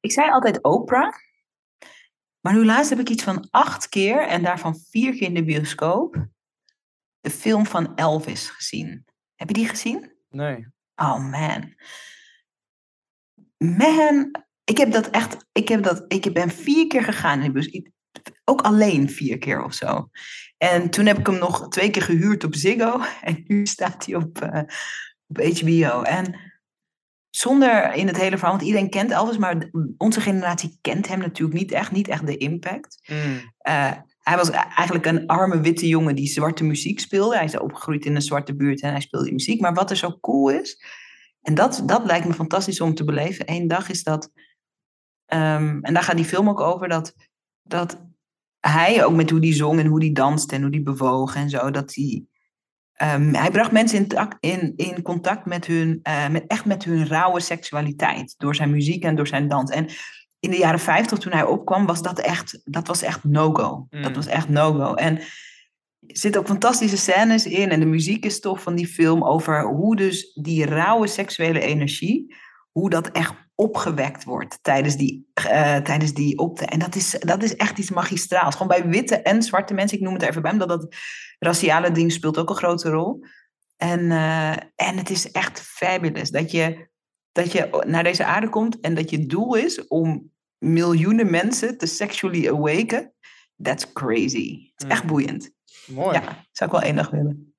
Ik zei altijd Oprah. Maar nu laatst heb ik iets van acht keer en daarvan vier keer in de bioscoop de film van Elvis gezien. Heb je die gezien? Nee. Oh man. Man, ik heb dat echt, ik heb dat, ik ben vier keer gegaan in de bus. Ook alleen vier keer of zo. En toen heb ik hem nog twee keer gehuurd op Ziggo. <laughs> En nu staat hij op, eh, op HBO. En zonder in het hele verhaal, want iedereen kent Elvis, maar onze generatie kent hem natuurlijk niet echt, niet echt de impact. Mm, Eh, hij was eigenlijk een arme witte jongen die zwarte muziek speelde. Hij is opgegroeid in een zwarte buurt en hij speelde muziek. Maar wat er zo cool is, en dat, dat lijkt me fantastisch om te beleven. Eén dag is dat, ehm, en daar gaat die film ook over, dat, dat hij ook met hoe die zong en hoe die danste en hoe die bewoog en zo, dat hij, ehm, hij bracht mensen in, in, in contact met hun, eh, met, echt met hun rauwe seksualiteit, door zijn muziek en door zijn dans. En in de jaren 50, toen hij opkwam, was dat echt, dat was echt no-go. Dat Mm. was echt no-go. En er zitten ook fantastische scènes in en de muziek is tof van die film over hoe dus die rauwe seksuele energie, hoe dat echt opgewekt wordt tijdens die, uh, tijdens die opte. En dat is, dat is echt iets magistraals. Gewoon bij witte en zwarte mensen, ik noem het even bij, omdat dat raciale ding speelt ook een grote rol. En, uh, en het is echt fabulous dat je, dat je naar deze aarde komt en dat je doel is om miljoenen mensen te sexually awaken. That's crazy. Het is echt boeiend. Mooi. Ja, zou ik wel één dag willen.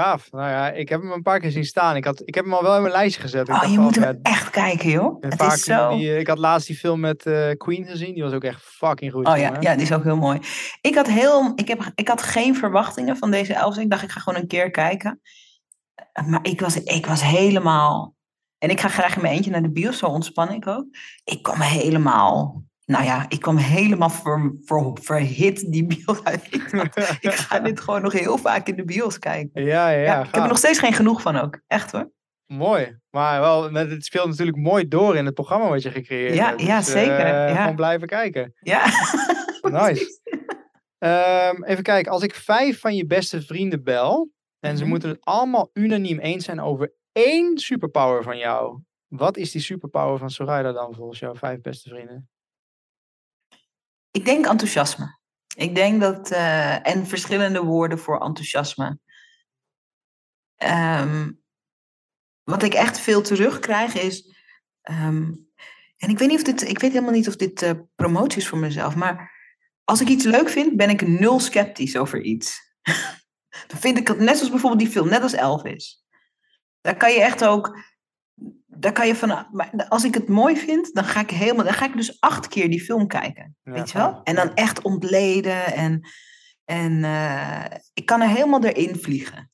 Gaaf. Nou ja, ik heb hem een paar keer zien staan. Ik, had, ik heb hem al wel in mijn lijstje gezet. Oh, je moet ja, hem echt kijken, joh. Het is zo... die, eh, ik had laatst die film met eh, Queen gezien. Die was ook echt fucking goed. Oh ja, ja, die is ook heel mooi. Ik had, heel, ik, heb, ik had geen verwachtingen van deze elf. Ik dacht, ik ga gewoon een keer kijken. Maar ik was, ik was helemaal... En ik ga graag in mijn eentje naar de bios, zo ontspan ik ook. Ik kwam helemaal... Nou ja, ik kwam helemaal ver, ver, verhit die bios uit. <laughs> Ik, ga dit gewoon nog heel vaak in de bios kijken. Ja, ja, ja. Ik heb er nog steeds geen genoeg van ook. Echt hoor. Mooi. Maar wel, het speelt natuurlijk mooi door in het programma wat je gecreëerd Ja, hebt. ja, Dus, zeker, eh, ja. Gewoon blijven kijken. Ja. <laughs> Nice. Ehm, even kijken. Als ik vijf van je beste vrienden bel. En ze Mhm. moeten het allemaal unaniem eens zijn over één superpower van jou. Wat is die superpower van Soraya dan volgens jouw vijf beste vrienden? Ik denk enthousiasme. Ik denk dat, eh, en verschillende woorden voor enthousiasme. Ehm, wat ik echt veel terugkrijg is, ehm, en ik weet, niet of dit, ik weet helemaal niet of dit eh, promotie is voor mezelf, maar als ik iets leuk vind, ben ik nul sceptisch over iets. <laughs> Dan vind ik het net zoals bijvoorbeeld die film, net als Elvis. Daar kan je echt ook, daar kan je van, maar als ik het mooi vind, dan ga ik helemaal, dan ga ik dus acht keer die film kijken. Ja, Weet je wel? En dan echt ontleden. En, en eh, ik kan er helemaal erin vliegen.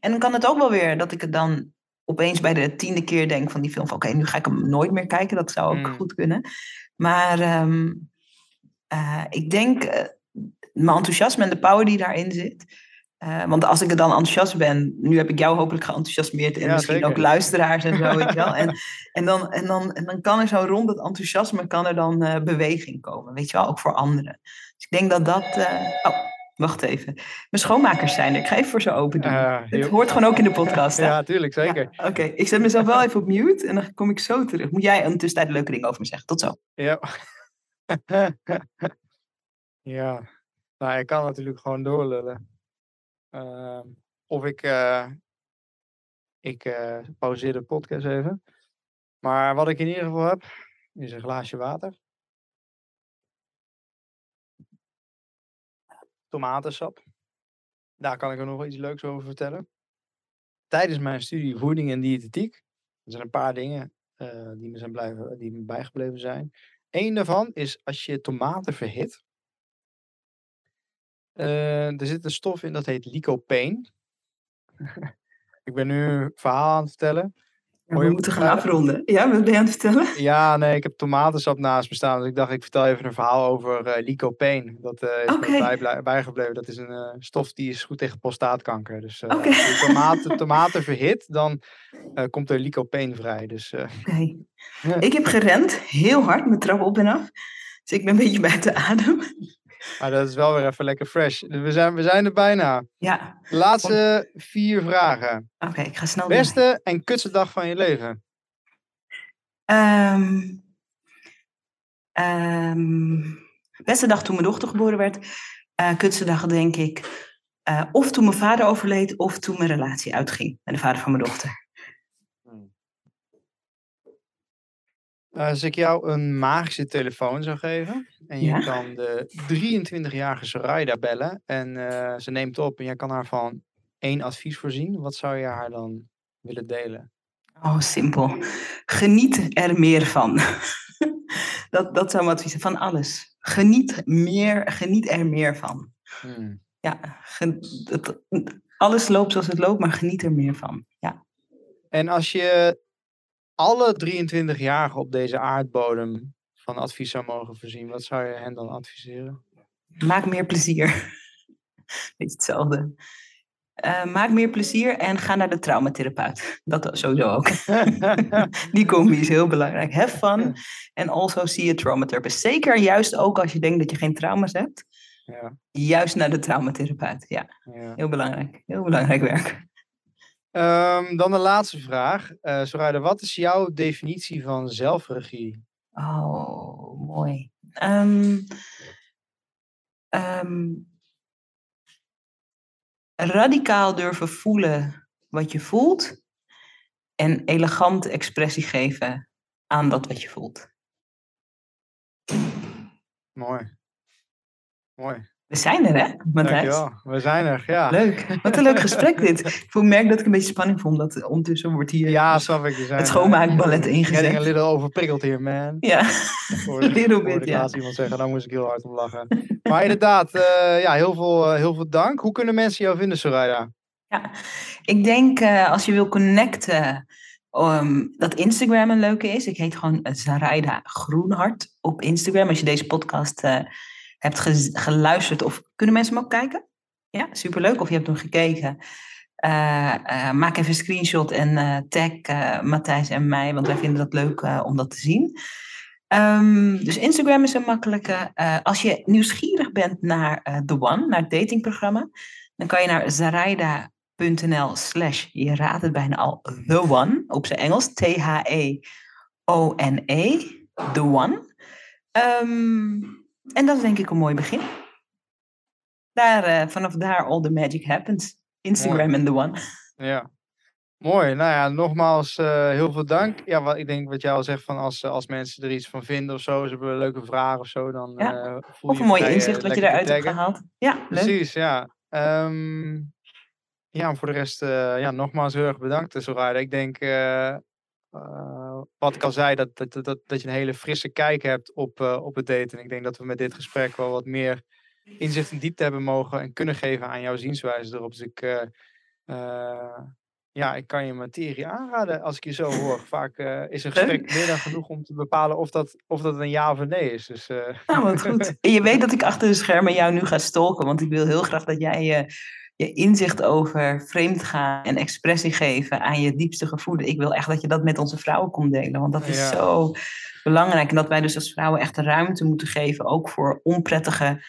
En dan kan het ook wel weer dat ik het dan opeens bij de tiende keer denk van die film van oké, nu ga ik hem nooit meer kijken. Dat zou ook Mm. goed kunnen. Maar ehm, eh, ik denk eh, mijn enthousiasme en de power die daarin zit. Eh, want als ik er dan enthousiast ben, nu heb ik jou hopelijk geenthousiasmeerd en Ja, misschien zeker. ook luisteraars en zo, weet wel. <laughs> En, en, dan, en, dan, en dan kan er zo rond het enthousiasme kan er dan eh, beweging komen, weet je wel, ook voor anderen. Dus ik denk dat dat. eh, Oh, wacht even. Mijn schoonmakers zijn er. Ik ga even voor ze open doen. Eh, Het hoort gewoon ook in de podcast. hè? Ja, tuurlijk, zeker. Ja, Oké, ik zet mezelf wel even op mute en dan kom ik zo terug. Moet jij een tussentijd leuke ding over me zeggen? Tot zo. Ja. <laughs> ja. Nou, ik kan natuurlijk gewoon doorlullen. Ehm, of ik, eh, ik eh, pauzeer de podcast even. Maar wat ik in ieder geval heb, is een glaasje water. Tomatensap. Daar kan ik er nog iets leuks over vertellen. Tijdens mijn studie voeding en diëtetiek. Er zijn een paar dingen eh, die, me zijn blijven, die me bijgebleven zijn. Eén daarvan is als je tomaten verhit. Eh, er zit een stof in dat heet lycopene. <laughs> ik ben nu een verhaal aan het vertellen. We moeten gaan afronden. Ja, wat ben je aan het vertellen? Ja, nee, ik heb tomatensap naast me staan. Dus ik dacht, ik vertel even een verhaal over eh lycopene. Dat eh, is bijgebleven. Dat is een stof die is goed tegen prostaatkanker. Dus als je tomaten, <laughs> tomaten verhit, dan komt er lycopene vrij. Dus Oké. <laughs> Ik heb gerend, heel hard, mijn trap op en af. Dus ik ben een beetje buiten adem. Maar dat is wel weer even lekker fresh. We zijn, we zijn er bijna. Ja, laatste vier vragen. oké, ik ga snel door. Beste en kutste dag van je leven? Ehm, ehm, beste dag toen mijn dochter geboren werd. Eh kutste dag denk ik. eh, of toen mijn vader overleed, of toen mijn relatie uitging met de vader van mijn dochter. Als ik jou een magische telefoon zou geven en je Ja. kan de 23-jarige Soraya bellen en eh, ze neemt op en jij kan haar van één advies voorzien, wat zou je haar dan willen delen? Oh, simpel. Geniet er meer van. <laughs> dat, dat zou mijn advies zijn, van alles. Geniet, meer, geniet er meer van. Hmm. Ja, alles loopt zoals het loopt, maar geniet er meer van. Ja. En als je alle 23-jarigen op deze aardbodem van advies zou mogen voorzien, wat zou je hen dan adviseren? Maak meer plezier. <laughs> Beetje hetzelfde. Eh, maak meer plezier en ga naar de traumatherapeut. Dat sowieso ook. <laughs> Die combi is heel belangrijk. Have fun and also see a traumatherapist. Zeker juist ook als je denkt dat je geen trauma's hebt. ja, Juist naar de traumatherapeut. Ja, ja. heel belangrijk. Heel belangrijk werk. Ehm, dan de laatste vraag. Uh, Soraya, wat is jouw definitie van zelfregie? Oh, mooi. Um, um, radicaal durven voelen wat je voelt en elegante expressie geven aan dat wat je voelt. Mooi. Mooi. We zijn er, hè, Matthijs? we zijn er, ja. Leuk. Wat een leuk gesprek dit. <laughs> Ik merk dat ik een beetje spanning voel, omdat ondertussen wordt hier ja, snap ik. het schoonmaakballet ingezet. Ik ben een little overprikkeld hier, man. Ja, <laughs> een <laughs> little bit, ja. Ik iemand zeggen, dan moest ik heel hard om lachen. Maar inderdaad, uh, ja, heel veel, uh, heel veel dank. Hoe kunnen mensen jou vinden, Soraya? Ja, ik denk uh, als je wil connecten, um, dat Instagram een leuke is. Ik heet gewoon Zaraida Groenhart op Instagram. Als je deze podcast hebt geluisterd of kunnen mensen hem ook kijken? Ja, superleuk. Of je hebt hem gekeken. Uh, uh, maak even een screenshot en uh, tag Matthijs en mij, want wij vinden dat leuk om dat te zien. Um, dus Instagram is een makkelijke. als je nieuwsgierig bent naar The One, naar het datingprogramma, dan kan je naar zaraida.nl slash, je raadt het bijna al, The One, op zijn Engels, T-H-E-O-N-E, -E, The One. Um, en dat is denk ik een mooi begin. Daar, uh, vanaf daar all the magic happens. Instagram and the one. Ja. Mooi. Nou ja, nogmaals uh, heel veel dank. Ja, wat, ik denk wat jij al zegt, van als, als mensen er iets van vinden of zo, ze hebben een leuke vraag of zo, dan ja. uh, voel Of een mooi inzicht wat je eruit hebt gehaald. Ja, leuk. Precies, ja. Um, ja, voor de rest, ja, nogmaals heel erg bedankt, Soraya. Ik denk, uh, wat ik al zei, dat, dat, dat, dat je een hele frisse kijk hebt op, uh, op het daten. En ik denk dat we met dit gesprek wel wat meer inzicht en diepte hebben mogen en kunnen geven aan jouw zienswijze erop. Dus ik, uh, ja, ik kan je materie aanraden als ik je zo hoor. Vaak is een gesprek meer dan genoeg om te bepalen of dat, of dat een ja of een nee is. Dus, Nou, wat goed. En <laughs> je weet dat ik achter de schermen jou nu ga stalken, want ik wil heel graag dat jij je inzicht over vreemd gaan en expressie geven aan je diepste gevoelens. Ik wil echt dat je dat met onze vrouwen komt delen, want dat is zo belangrijk. En dat wij dus als vrouwen echt de ruimte moeten geven, ook voor onprettige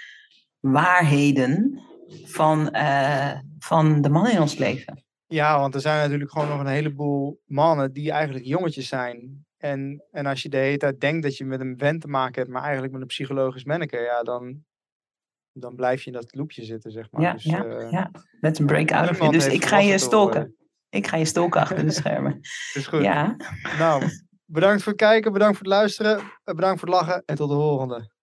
waarheden van, uh, van de mannen in ons leven. Ja, want er zijn natuurlijk gewoon nog een heleboel mannen die eigenlijk jongetjes zijn. En, en als je de hele tijd denkt dat je met een vent te maken hebt, maar eigenlijk met een psychologisch manneke, ja, dan, dan blijf je in dat loopje zitten, zeg maar. Ja, dus, ja, uh, ja. Let's break out of. Dus ik ga je stalken. Ik ga je stalken achter de schermen. <laughs> Is goed. Ja. Nou, bedankt voor het kijken, bedankt voor het luisteren, bedankt voor het lachen en tot de volgende.